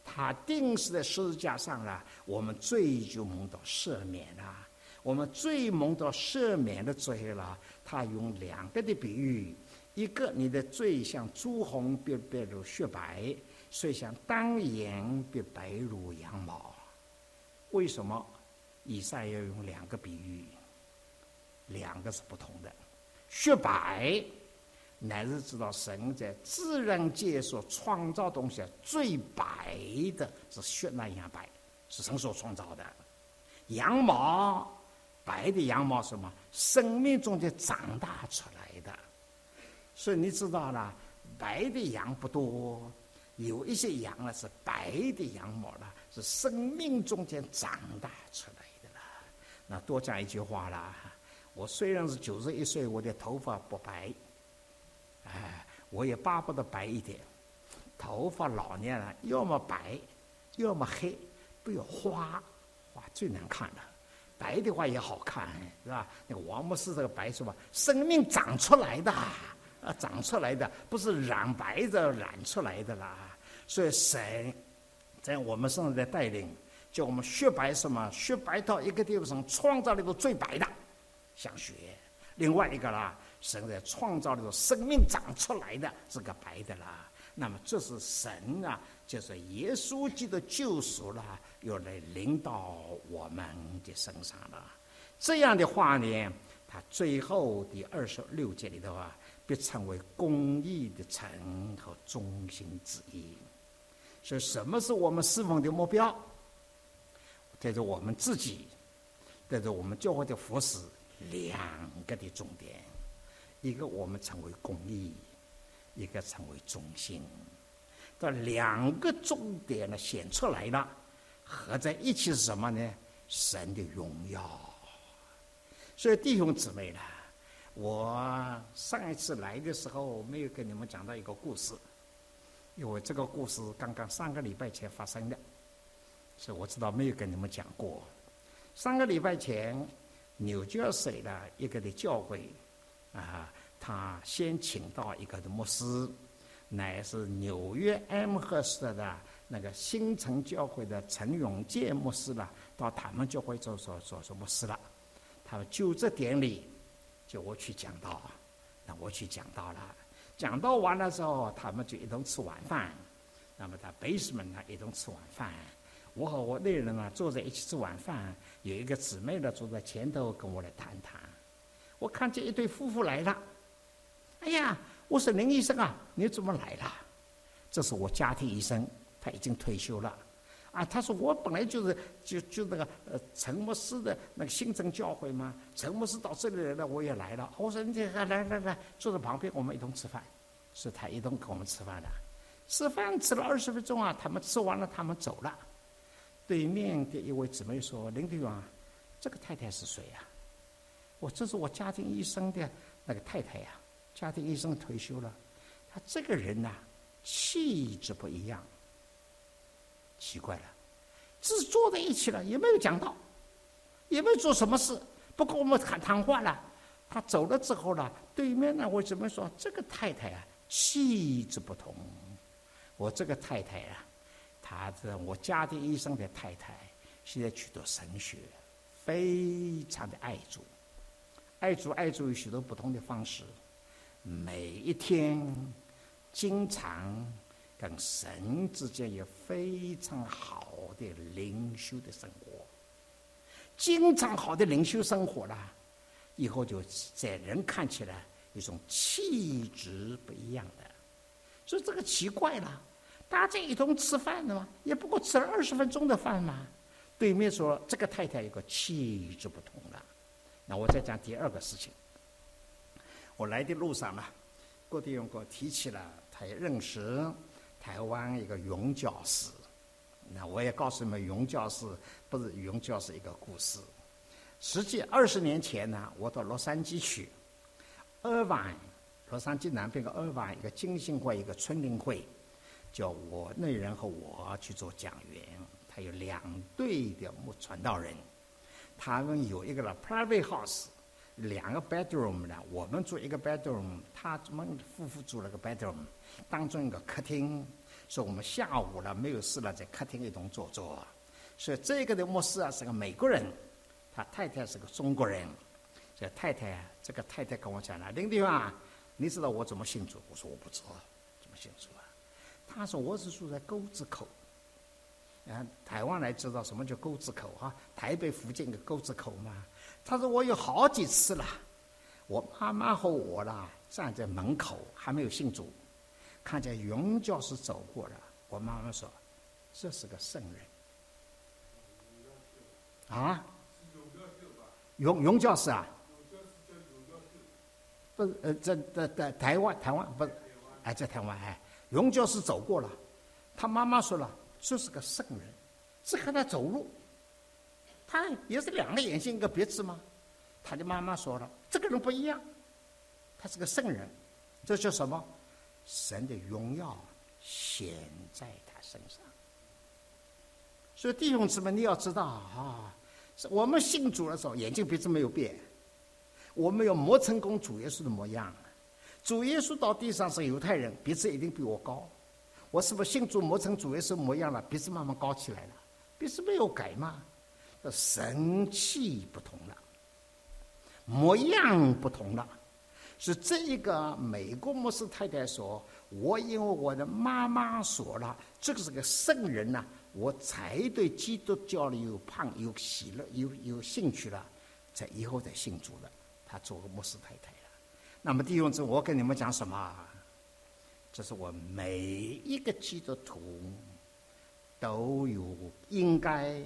他钉死在十字架上了，我们罪就蒙到赦免了。我们罪蒙到赦免的罪了。他用两个的比喻：一个你的罪像朱红，变变如雪白；所以像当颜，变白如羊毛。为什么？以上要用两个比喻，两个是不同的。雪白，乃是知道神在自然界所创造东西最白的是雪那样白，是神所创造的。羊毛，白的羊毛什么？生命中间长大出来的。所以你知道了，白的羊不多，有一些羊呢是白的羊毛了，是生命中间长大出来的了。那多讲一句话啦，我虽然是九十一岁，我的头发不白，哎，我也巴不得白一点。头发老年了，要么白，要么黑，不要花，花最难看的。白的话也好看，是吧？那个王牧师这个白是吧？生命长出来的，啊，长出来的，不是染白的染出来的啦。所以神在我们身上在带领。叫我们雪白什么？雪白到一个地方上，创造那个最白的，想学。另外一个啦，神在创造那个生命长出来的这个白的啦。那么这是神啊，就是耶稣基督救赎了，又来临到我们的身上了。这样的话呢，他最后第二十六节里头啊，必成为公义的城和中心之一。所以，什么是我们侍奉的目标？带着我们自己，带着我们教会的服饰，两个的重点：一个我们成为公益，一个成为中心。这两个重点呢显出来了，合在一起是什么呢？神的荣耀。所以弟兄姊妹呢，我上一次来的时候没有跟你们讲到一个故事，因为这个故事刚刚上个礼拜前发生的。所以我知道没有跟你们讲过。上个礼拜前，纽约市的一个的教会，啊，他先请到一个的牧师，乃是纽约 M 赫斯特的那个新城教会的陈永健牧师了，到他们教会做做做做牧师了。他们就这典礼，就我去讲道，那我去讲道了。讲道完了之后，他们就一同吃晚饭。那么在 basement 呢，一同吃晚饭。我和我内人啊坐在一起吃晚饭，有一个姊妹呢坐在前头跟我来谈谈。我看见一对夫妇来了，哎呀，我说林医生啊，你怎么来了？这是我家庭医生，他已经退休了。啊，他说我本来就是就就那个呃陈牧师的那个新城教会嘛，陈牧师到这里来了，我也来了。我说你这来来来，坐在旁边，我们一同吃饭。是他一同跟我们吃饭的，吃饭吃了二十分钟啊，他们吃完了，他们走了。对面的一位姊妹说：“林队长，这个太太是谁呀？我这是我家庭医生的那个太太呀。家庭医生退休了，他这个人呐，气质不一样。奇怪了，只坐在一起了，也没有讲到，也没有做什么事，不跟我们谈谈话了。他走了之后呢，对面呢，我怎么说：这个太太啊，气质不同。我这个太太啊。”他是我家庭医生的太太，现在去读神学，非常的爱主，爱主爱主有许多不同的方式，每一天经常跟神之间有非常好的灵修的生活，经常好的灵修生活啦，以后就在人看起来一种气质不一样的，所以这个奇怪了。大家一同吃饭的嘛，也不过吃了二十分钟的饭嘛。对面说这个太太有个气质不同了。那我再讲第二个事情。我来的路上呢，郭弟兄给我提起了，他也认识台湾一个永教师。那我也告诉你们，永教师不是永教师一个故事。实际二十年前呢，我到洛杉矶去，二湾，洛杉矶南边个二湾一个金星会一个春林会。叫我那人和我去做讲员，他有两队的木传道人，他们有一个了 private house，两个 bedroom 呢，我们住一个 bedroom，他们夫妇住了个 bedroom，当中一个客厅，说我们下午了没有事了，在客厅一同坐坐。所以这个的牧师啊是个美国人，他太太是个中国人。这太太，这个太太跟我讲了，林地方，你知道我怎么信主？我说我不知道，怎么信主啊？他说：“我是住在沟子口，啊，台湾来知道什么叫沟子口哈？台北附近的沟子口嘛。”他说：“我有好几次了，我妈妈和我啦站在门口还没有信主，看见荣教师走过了。我妈妈说：‘这是个圣人。’啊？荣荣教师啊？不是呃，在在在台湾台湾不是？哎，在台湾哎。”荣教师走过了，他妈妈说了：“这是个圣人，只看他走路，他也是两个眼睛一个鼻子吗？”他的妈妈说了：“这个人不一样，他是个圣人，这叫什么？神的荣耀显在他身上。”所以弟兄姊妹，你要知道啊，我们信主的时候，眼睛鼻子没有变，我们要磨成功主耶稣的模样。主耶稣到地上是犹太人，鼻子一定比我高。我是不是信主磨成主耶稣模样了？鼻子慢慢高起来了，鼻子没有改嘛？神气不同了，模样不同了。是这一个美国牧师太太说：“我因为我的妈妈说了，这个是个圣人呐，我才对基督教里有盼、有喜乐、有有兴趣了，在以后才信主的。他做个牧师太太了。”那么弟兄姊妹，我跟你们讲什么？这是我每一个基督徒都有应该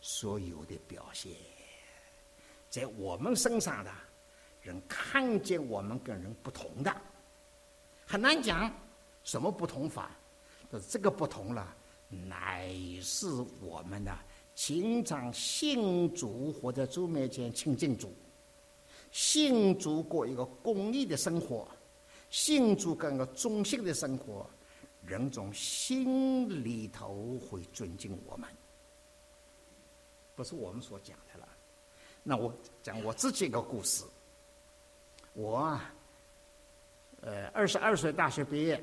所有的表现，在我们身上的人看见我们跟人不同的，很难讲什么不同法。这个不同了，乃是我们的经常信主或者主面前亲近主。信主过一个公益的生活，信主跟个忠心的生活，人从心里头会尊敬我们，不是我们所讲的了。那我讲我自己一个故事。我啊，呃，二十二岁大学毕业，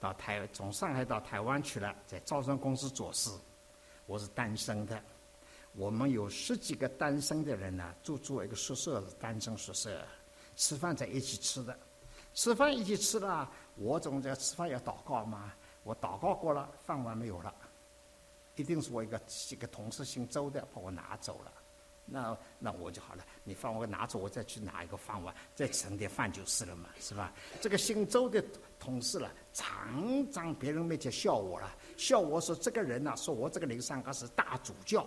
到台从上海到台湾去了，在招商公司做事。我是单身的。我们有十几个单身的人呢，住住一个宿舍，单身宿舍，吃饭在一起吃的，吃饭一起吃了，我总在吃饭要祷告嘛，我祷告过了，饭碗没有了，一定是我一个一个同事姓周的把我拿走了，那那我就好了，你放我拿走，我再去拿一个饭碗，再盛点饭就是了嘛，是吧？这个姓周的同事了，常常别人面前笑我了，笑我说这个人呢，说我这个灵三哥是大主教。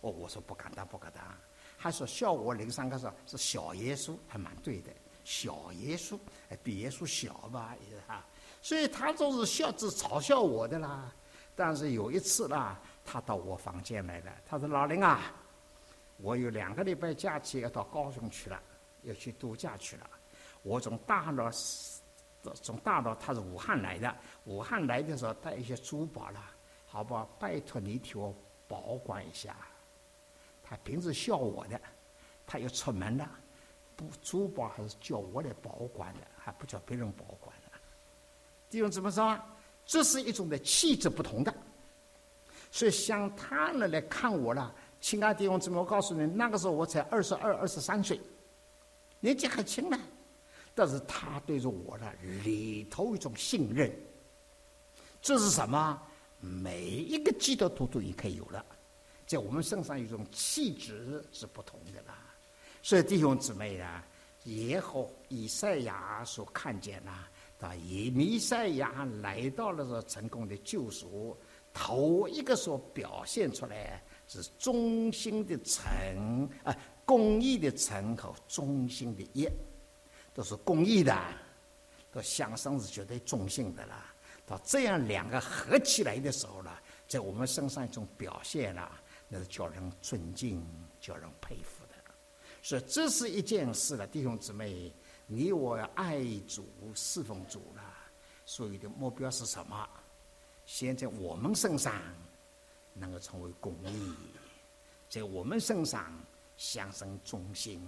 哦，我说不敢当，不敢当。还说笑我零三哥说是小耶稣，还蛮对的。小耶稣，比耶稣小吧，也是哈。所以他总是笑，是嘲笑我的啦。但是有一次啦，他到我房间来了，他说：“老林啊，我有两个礼拜假期要到高雄去了，要去度假去了。我从大陆，从大陆他是武汉来的，武汉来的时候带一些珠宝了，好不好？拜托你替我保管一下。”他平时笑我的，他要出门了，不珠宝还是叫我来保管的，还不叫别人保管的。弟兄怎么说？这是一种的气质不同的，所以像他呢来看我了，亲爱的弟兄姊妹，我告诉你，那个时候我才二十二、二十三岁，年纪很轻呢。但是他对着我的里头一种信任，这是什么？每一个基督徒都也可以有了，在我们身上有一种气质是不同的啦。所以弟兄姊妹啊，也和以赛亚所看见呐，到以弥赛亚来到了这成功的救赎，头一个所表现出来是忠心的诚啊，公义的诚和忠心的义，都是公义的，都相生是绝对中性的啦。到这样两个合起来的时候呢，在我们身上一种表现啊，那是叫人尊敬、叫人佩服的。所以这是一件事了，弟兄姊妹，你我爱主、侍奉主了，所以的目标是什么？先在我们身上能够成为公义，在我们身上相生忠心。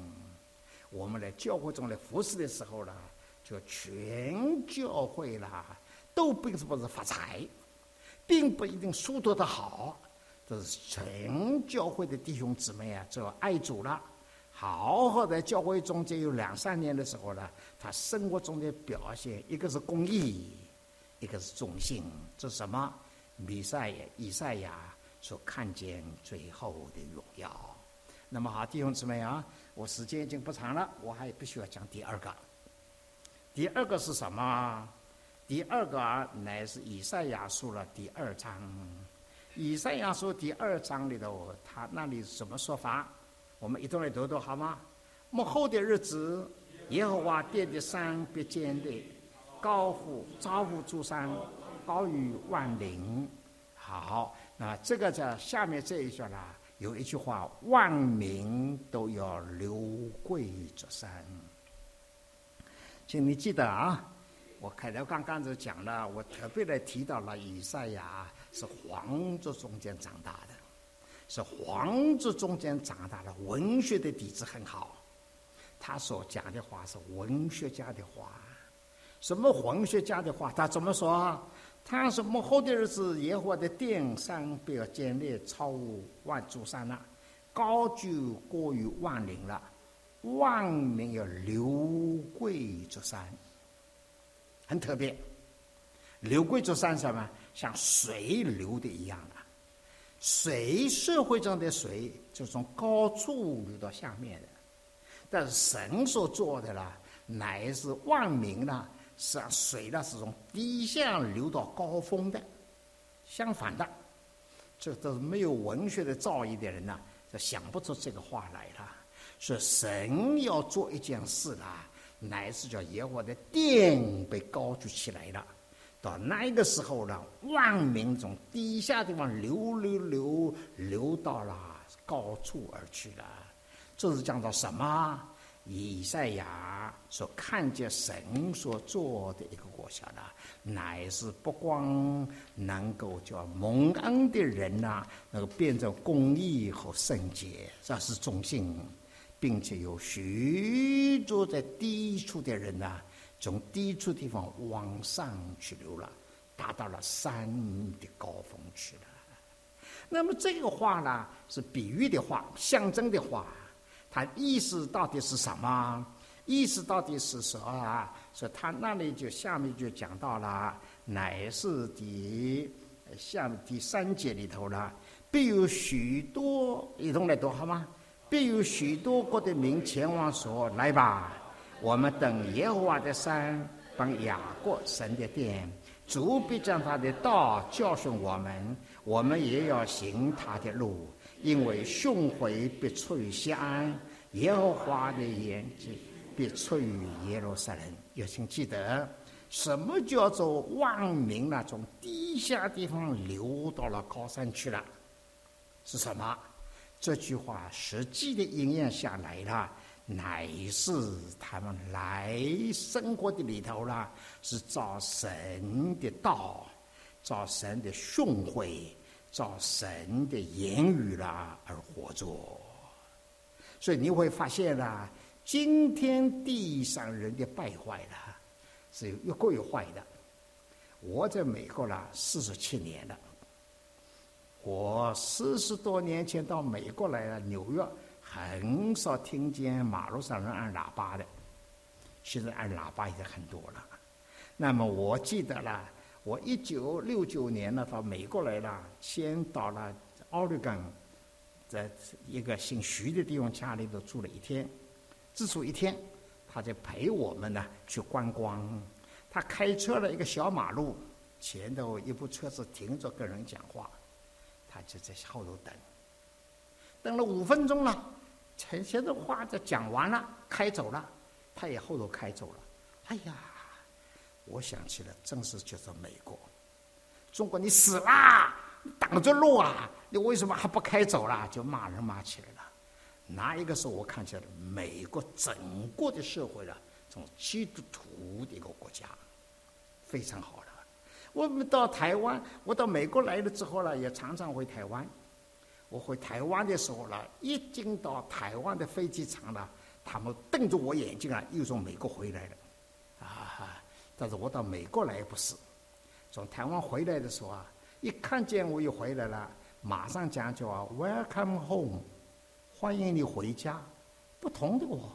我们来教会中来服侍的时候呢，就全教会啦。都并不是发财，并不一定书读的好，这是全教会的弟兄姊妹啊，就爱主了，好好在教会中间有两三年的时候呢，他生活中的表现，一个是公益，一个是忠信，这是什么？弥赛亚、以赛亚所看见最后的荣耀。那么好，弟兄姊妹啊，我时间已经不长了，我还必须要讲第二个。第二个是什么？第二个，乃是以赛亚书了第二章。以赛亚书第二章里头，他那里怎么说法？我们一同来读读好吗？幕后的日子，耶和华殿的山必坚立，高呼招呼诸山，高于万灵。好，那这个在下面这一句啦，有一句话：万民都要流跪着山。请你记得啊。我开头刚刚就讲了，我特别的提到了以赛亚是皇族中间长大的，是皇族中间长大的，文学的底子很好。他所讲的话是文学家的话，什么黄学家的话？他怎么说啊？他说：幕后的日子，耶和华的殿山不要建立，超万诸山了，高就过于万灵了，万民要流跪着山。很特别，流贵族山什么？像水流的一样的，水社会中的水就从高处流到下面的，但是神所做的啦，乃是万民呢，是啊水呢是从低下流到高峰的，相反的，这都是没有文学的造诣的人呢，就想不出这个话来了。说神要做一件事啦。乃是叫耶和华的殿被高举起来了，到那个时候呢，万民从低下地方流流流流到了高处而去了。这是讲到什么？以赛亚所看见神所做的一个国家呢，乃是不光能够叫蒙恩的人呐，能够变成公义和圣洁，这是中心。并且有许多在低处的人呐，从低处地方往上去流了，达到了山的高峰去了。那么这个话呢，是比喻的话，象征的话，他意思到底是什么？意思到底是什么啊？说他那里就下面就讲到了，乃是第下面第三节里头了，必有许多一同来读好吗？必有许多国的民前往说：“来吧，我们等耶和华的山，帮雅各神的殿，主必将他的道教训我们，我们也要行他的路，因为训诲必出于西安，耶和华的眼睛必出于耶路撒冷。要请记得，什么叫做万民呢？从低下地方流到了高山去了，是什么？”这句话实际的应验下来了，乃是他们来生活的里头了，是照神的道，照神的训诲，照神的言语啦而活着。所以你会发现啦，今天地上人的败坏了，是越过越坏的。我在美国啦四十七年了。我四十多年前到美国来了，纽约很少听见马路上人按喇叭的，现在按喇叭已经很多了。那么我记得了，我一九六九年呢到美国来了，先到了奥利冈，在一个姓徐的地方家里头住了一天，住宿一天，他就陪我们呢去观光。他开车了一个小马路，前头一部车子停着跟人讲话，他就在后头等，等了五分钟了，前些的话就讲完了，开走了，他也后头开走了。哎呀！我想起了，正是就是美国，中国你死啦，挡着路啊，你为什么还不开走了？就骂人骂起来了。那一个是，我看起来美国整个的社会了，从基督徒的一个国家，非常好的。我们到台湾，我到美国来了之后呢，也常常回台湾。我回台湾的时候呢，一进到台湾的飞机场呢，他们瞪着我眼睛啊，又从美国回来了。啊但是我到美国来不是，从台湾回来的时候啊，一看见我又回来了，马上讲叫啊，Welcome home，欢迎你回家。不同的哦，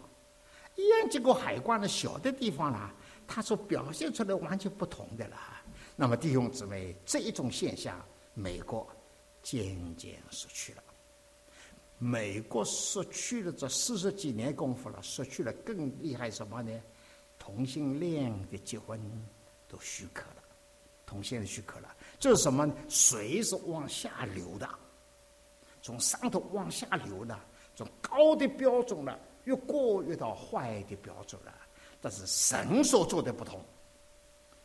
一样经过海关的小的地方啦，他所表现出来完全不同的啦。那么弟兄姊妹，这一种现象，美国渐渐失去了。美国失去了这四十几年功夫了，失去了更厉害什么呢？同性恋的结婚都许可了，同性恋许可了，这是什么？水是往下流的，从上头往下流的，从高的标准了，越过越到坏的标准了。但是神所做的不同，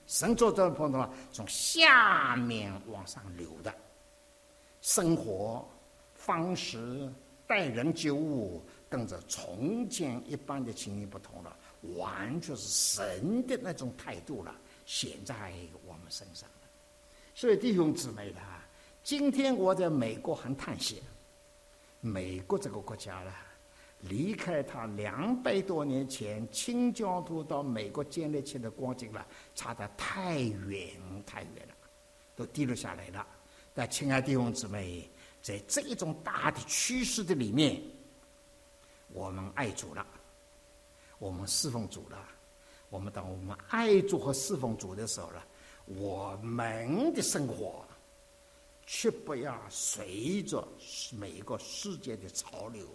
神做的不同，从下面往上流的，生活方式、待人接物，跟着从前一般的情形不同了。完全是神的那种态度了，显在我们身上了。所以弟兄姊妹的，今天我在美国很叹息，美国这个国家呢，离开他两百多年前清教徒到美国建立起的光景了，差得太远太远了，都滴落下来了。但亲爱弟兄姊妹，在这一种大的趋势的里面，我们爱主了。我们侍奉主了，我们当我们爱主和侍奉主的时候呢，我们的生活，却不要随着每一个世界的潮流，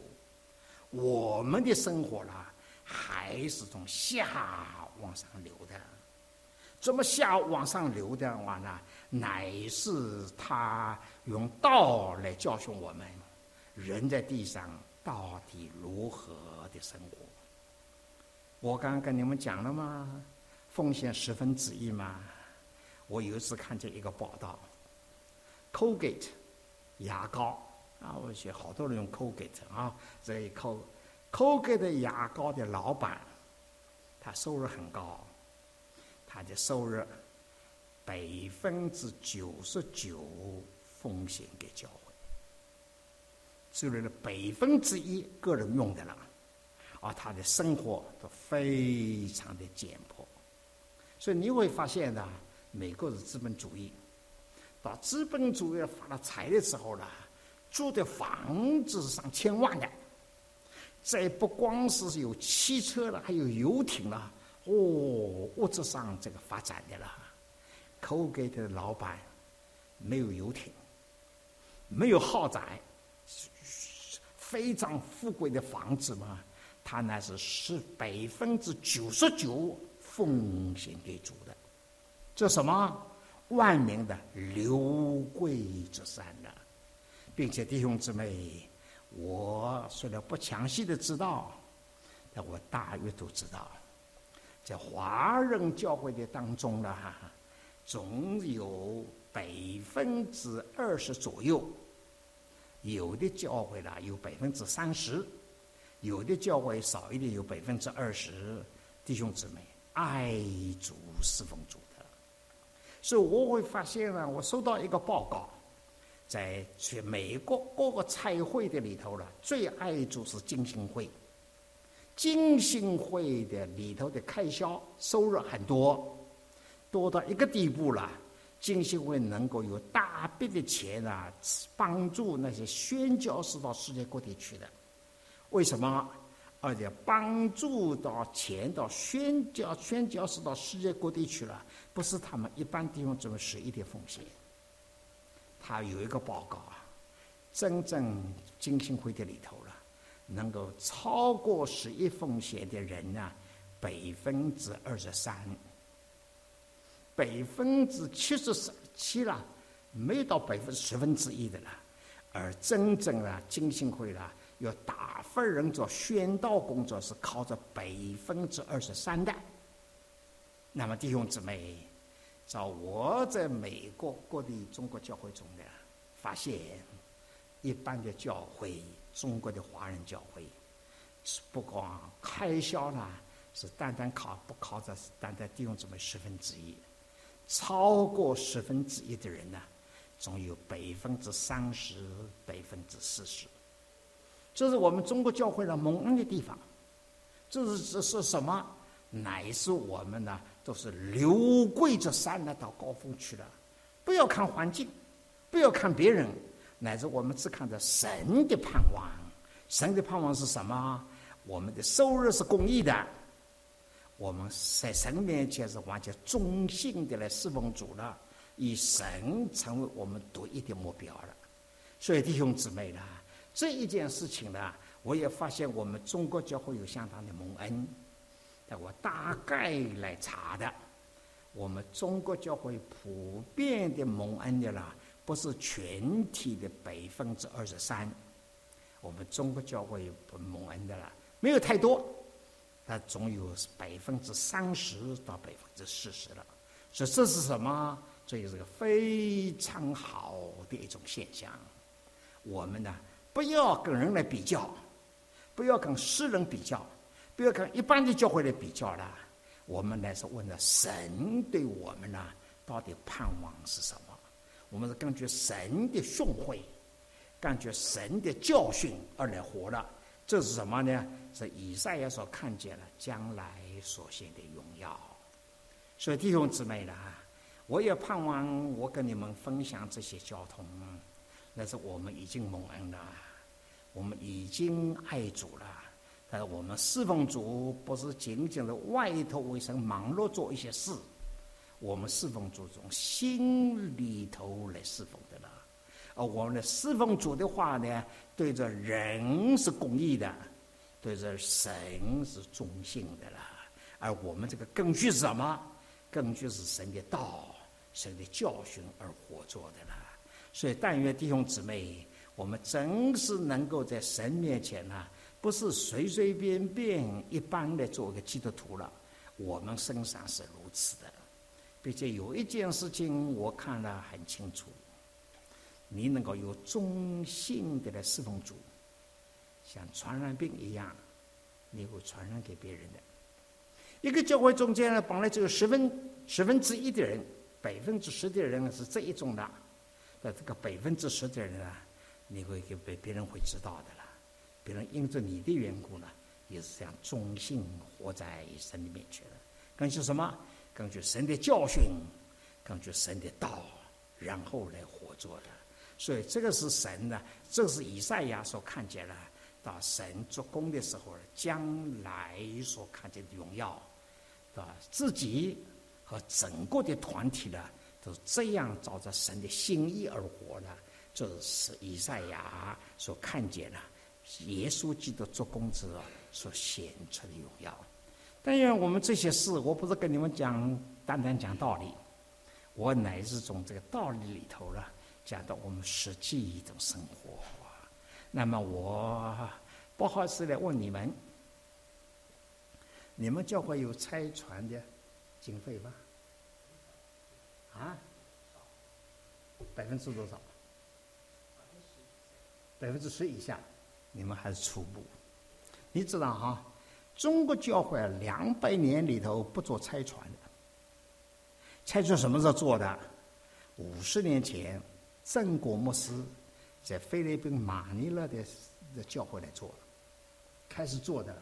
我们的生活呢，还是从下往上流的。怎么下往上流的话呢？乃是他用道来教训我们，人在地上到底如何的生活。我刚刚跟你们讲了吗？奉献十分之一嘛。我有一次看见一个报道，Colgate 牙膏啊，我写好多人用 Colgate 啊，这一 Col Colgate 牙膏的老板，他收入很高，他的收入百分之九十九奉献给教会，只有了百分之一个人用的了。而他的生活都非常的简朴，所以你会发现呢，美国是资本主义，到资本主义发了财的时候呢，住的房子是上千万的，这不光是有汽车了，还有游艇了，哦，物质上这个发展的了。Colgate 的老板没有游艇，没有豪宅，非常富贵的房子嘛。他那是是百分之九十九奉献给主的，这什么万民的流贵之山呢？并且弟兄姊妹，我虽然不详细的知道，但我大约都知道，在华人教会的当中呢，总有百分之二十左右，有的教会呢有百分之三十。有的教会少一点，有百分之二十弟兄姊妹爱主侍奉主的，所以我会发现呢，我收到一个报告，在全美国各个差会的里头了，最爱主是金星会，金星会的里头的开销收入很多，多到一个地步了，金星会能够有大笔的钱啊，帮助那些宣教士到世界各地去的。为什么？而且帮助到钱到宣教宣教士到世界各地去了，不是他们一般地方这么随意的奉献。他有一个报告啊，真正金星会的里头了，能够超过十一奉献的人呢，百分之二十三。百分之七十七了，没到百分之十分之一的了，而真正的金星会了，有大份人做宣道工作是靠着百分之二十三的。那么弟兄姊妹，照我在美国各地中国教会中的发现，一般的教会，中国的华人教会，是不光开销呢，是单单靠不靠着单单弟兄姊妹十分之一。超过十分之一的人呢，总有百分之三十、百分之四十。这是我们中国教会的蒙恩的地方。这是这是什么？乃是我们呢，都是流跪着山呢，到高峰去了。不要看环境，不要看别人，乃至我们只看着神的盼望。神的盼望是什么？我们的收入是公益的。我们在神面前是完全忠心的来侍奉主了，以神成为我们独一的目标了。所以弟兄姊妹呢，这一件事情呢，我也发现我们中国教会有相当的蒙恩。但我大概来查的，我们中国教会普遍的蒙恩的啦，不是全体的百分之二十三。我们中国教会蒙恩的啦，没有太多。但总有百分之三十到百分之四十了，所以这是什么？这也是个非常好的一种现象。我们呢，不要跟人来比较，不要跟世人比较，不要跟一般的教会来比较了。我们来是问的神对我们呢，到底盼望是什么？我们是根据神的训诲，根据神的教训而来活的。这是什么呢？是以赛亚所看见了将来所现的荣耀。所以弟兄姊妹呢，我也盼望我跟你们分享这些交通，但是我们已经蒙恩了，我们已经爱主了。但是我们侍奉主不是仅仅的外头为神忙碌做一些事，我们侍奉主从心里头来侍奉的了。而我们的侍奉主的话呢，对着人是公义的。对着神是忠信的了，而我们这个根据是什么？根据是神的道、神的教训而活着的了。所以，但愿弟兄姊妹，我们真是能够在神面前呢，不是随随便便一般的做个基督徒了。我们身上是如此的，并且有一件事情我看了很清楚：你能够有忠信的来侍奉主。像传染病一样，你会传染给别人的。一个教会中间呢，本来只有十分十分之一的人，百分之十的人是这一种的，那这个百分之十的人啊，你会给别别人会知道的了。别人因着你的缘故呢，也是这样忠心活在神里面去了。根据什么？根据神的教训，根据神的道，然后来活着的。所以这个是神呢，这是以赛亚所看见了。到神做工的时候，将来所看见的荣耀，啊，自己和整个的团体呢，都这样照着神的心意而活呢，这是以赛亚所看见的，耶稣基督做工之所显出的荣耀。但愿我们这些事，我不是跟你们讲单单讲道理，我乃是从这个道理里头呢，讲到我们实际一种生活。那么我不好意思来问你们：你们教会有拆船的经费吗？啊？百分之多少？百分之十以下，你们还是初步。你知道哈？中国教会两百年里头不做拆船的。拆船什么时候做的？五十年前，郑国牧师。在菲律宾马尼拉的的教会来做，开始做的，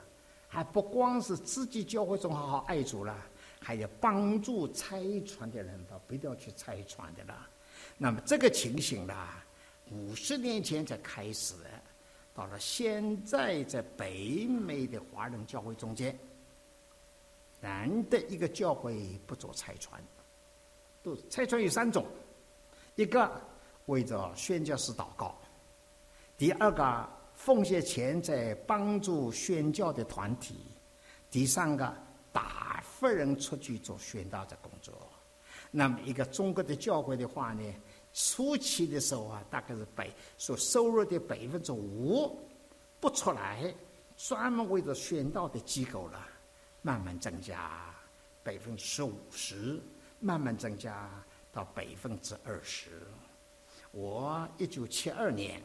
还不光是自己教会中好好爱主了，还要帮助拆船的人吧，不一定要去拆船的啦。那么这个情形啦，五十年前才开始，到了现在，在北美的华人教会中间，难得一个教会不做拆船，都拆船有三种：一个为着宣教士祷告；第二个奉献钱在帮助宣教的团体；第三个打发人出去做宣道的工作。那么一个中国的教会的话呢？初期的时候啊，大概是百所收入的百分之五不出来，专门为了宣道的机构了，慢慢增加百分之五十，慢慢增加到百分之二十。我一九七二年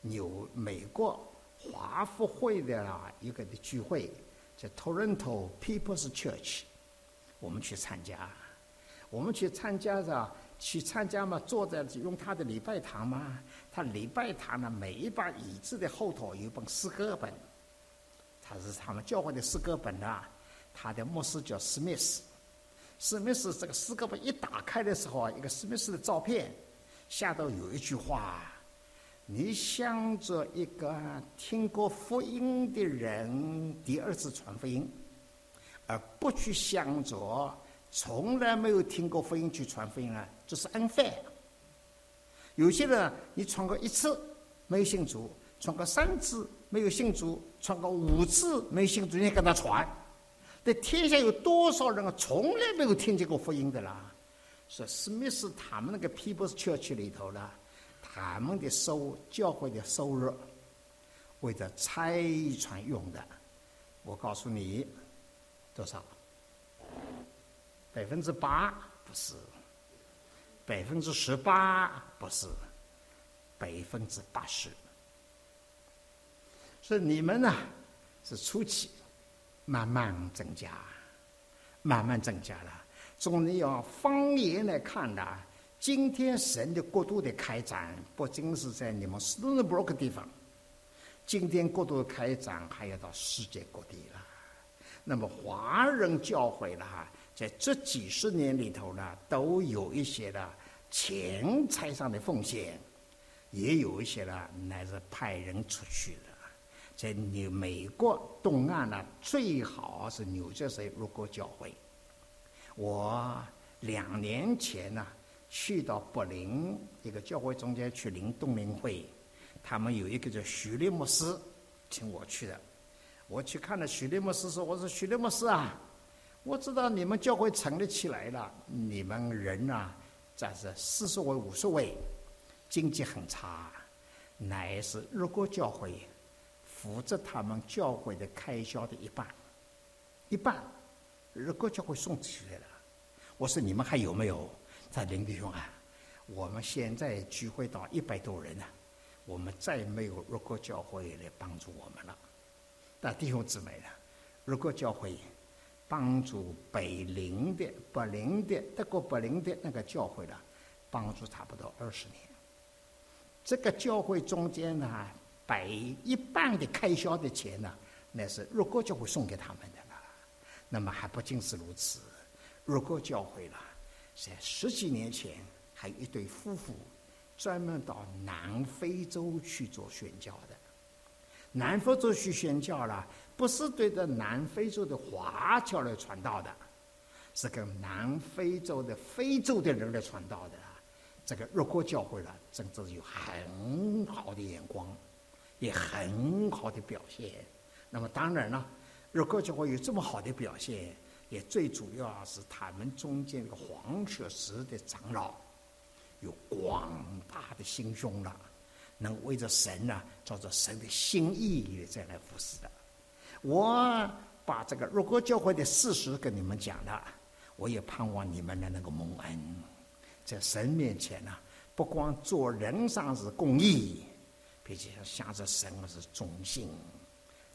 纽美国华福会的一个的聚会，在 Toronto People's Church，我们去参加，我们去参加的。去参加嘛？坐在用他的礼拜堂嘛？他礼拜堂呢，每一把椅子的后头有一本诗歌本，他是他们教会的诗歌本啊。他的牧师叫史密斯，史密斯这个诗歌本一打开的时候啊，一个史密斯的照片，下头有一句话：你向着一个听过福音的人第二次传福音，而不去向着。从来没有听过福音去传福音啊，这是 unfair。有些人你传过一次没有信主，传过三次没有信主，传过五次没有信主，你跟他传，这天下有多少人啊，从来没有听见过福音的啦？说史密斯他们那个 People's Church 里头呢，他们的收教会的收入为了拆船用的，我告诉你多少？百分之八不是，百分之十八不是，百分之八十。所以你们呢是初期，慢慢增加，慢慢增加了。从你要方言来看呢，今天神的国度的开展，不仅是在你们斯诺布洛克地方，今天国度的开展还要到世界各地了。那么华人教会了哈。在这几十年里头呢，都有一些的钱财上的奉献，也有一些呢，乃是派人出去的。在纽美国东岸呢，最好是纽约市如果教会。我两年前呢，去到柏林一个教会中间去领冬令会，他们有一个叫许利牧师，请我去的。我去看了许利牧师说：“我说许利牧师啊。”我知道你们教会成立起来了，你们人呐，暂时四十位、五十位，经济很差，乃是日国教会负责他们教会的开销的一半，一半日国教会送出去了。我说你们还有没有？在林弟兄啊，我们现在聚会到一百多人了，我们再没有日国教会来帮助我们了。但弟兄姊妹呢，如果教会。帮助北林的、柏林的、德国柏林的那个教会了，帮助差不多二十年。这个教会中间呢，百一半的开销的钱呢，那是如果教会送给他们的了。那么还不仅是如此，如果教会了，在十几年前还有一对夫妇，专门到南非洲去做宣教的。南非洲去宣教了。不是对着南非洲的华侨来传道的，是跟南非洲的非洲的人来传道的。这个日国教会了，真正有很好的眼光，也很好的表现。那么当然了，日国教会有这么好的表现，也最主要是他们中间这个黄学石的长老有广大的心胸了，能为着神呢，照着神的心意也再来服侍的。我把这个如果教会的事实跟你们讲了，我也盼望你们的那个蒙恩，在神面前呢，不光做人上是公义，并且向着神是忠心，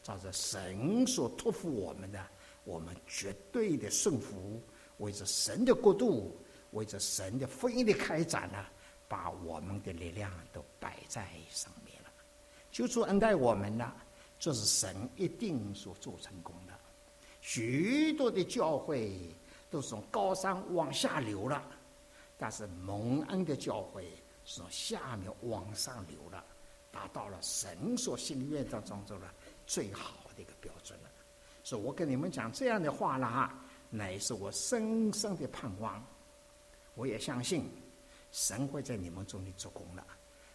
照着神所托付我们的，我们绝对的顺服，为着神的国度，为着神的福音的开展呢，把我们的力量都摆在上面了，求主恩待我们呢。这是神一定所做成功的。许多的教会都是从高山往下流了，但是蒙恩的教会是从下面往上流了，达到了神所心愿当中的最好的一个标准说。我跟你们讲这样的话了哈，乃是我深深的盼望。我也相信神会在你们中里做工了。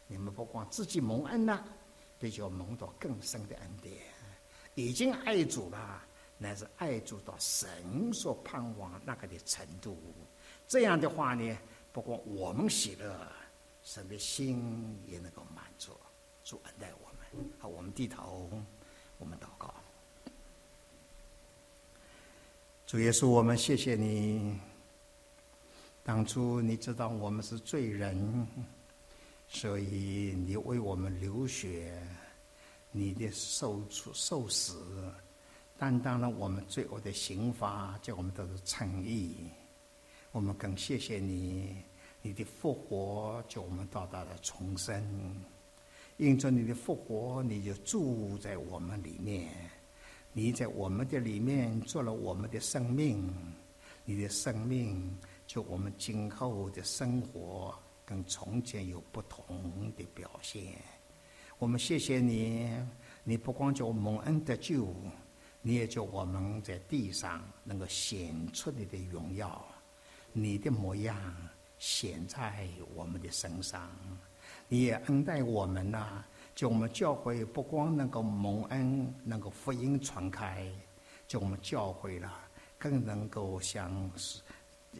你们不光自己蒙恩了，比较蒙到更深的恩典，已经爱主了。乃是爱主到神所盼望那个的程度，这样的话呢，不光我们喜乐，神的心也能够满足，主恩待我们。好，我们低头，我们祷告。主耶稣，我们谢谢你，当初你知道我们是罪人，所以你为我们流血，你的受处受死。担当了我们罪恶的刑罚，叫我们得到诚意。我们更谢谢你，你的复活叫我们到达了重生。因着你的复活，你就住在我们里面，你在我们的里面做了我们的生命。你的生命，就我们今后的生活跟从前有不同的表现。我们谢谢你，你不光叫我蒙恩得救。你也叫我们在地上能够显出你的荣耀，你的模样显在我们的身上。你也恩待我们呐，就我们教会不光能够蒙恩，能够福音传开，就我们教会了更能够像是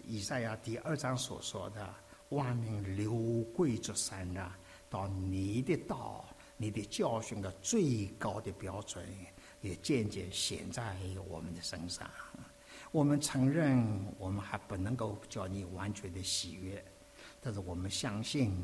以赛亚第二章所说的“万民流归之山”啊，到你的道、你的教训的最高的标准。也渐渐显在我们的身上。我们承认，我们还不能够叫你完全的喜悦，但是我们相信，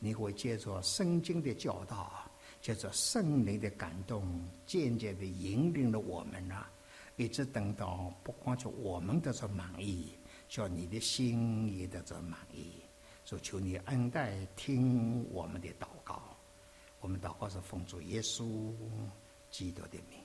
你会借着圣经的教导，叫做圣灵的感动，渐渐的引领了我们啊，一直等到不光就我们得着满意，叫你的心也得着满意。说求你恩待，听我们的祷告。我们祷告是奉主耶稣基督的名。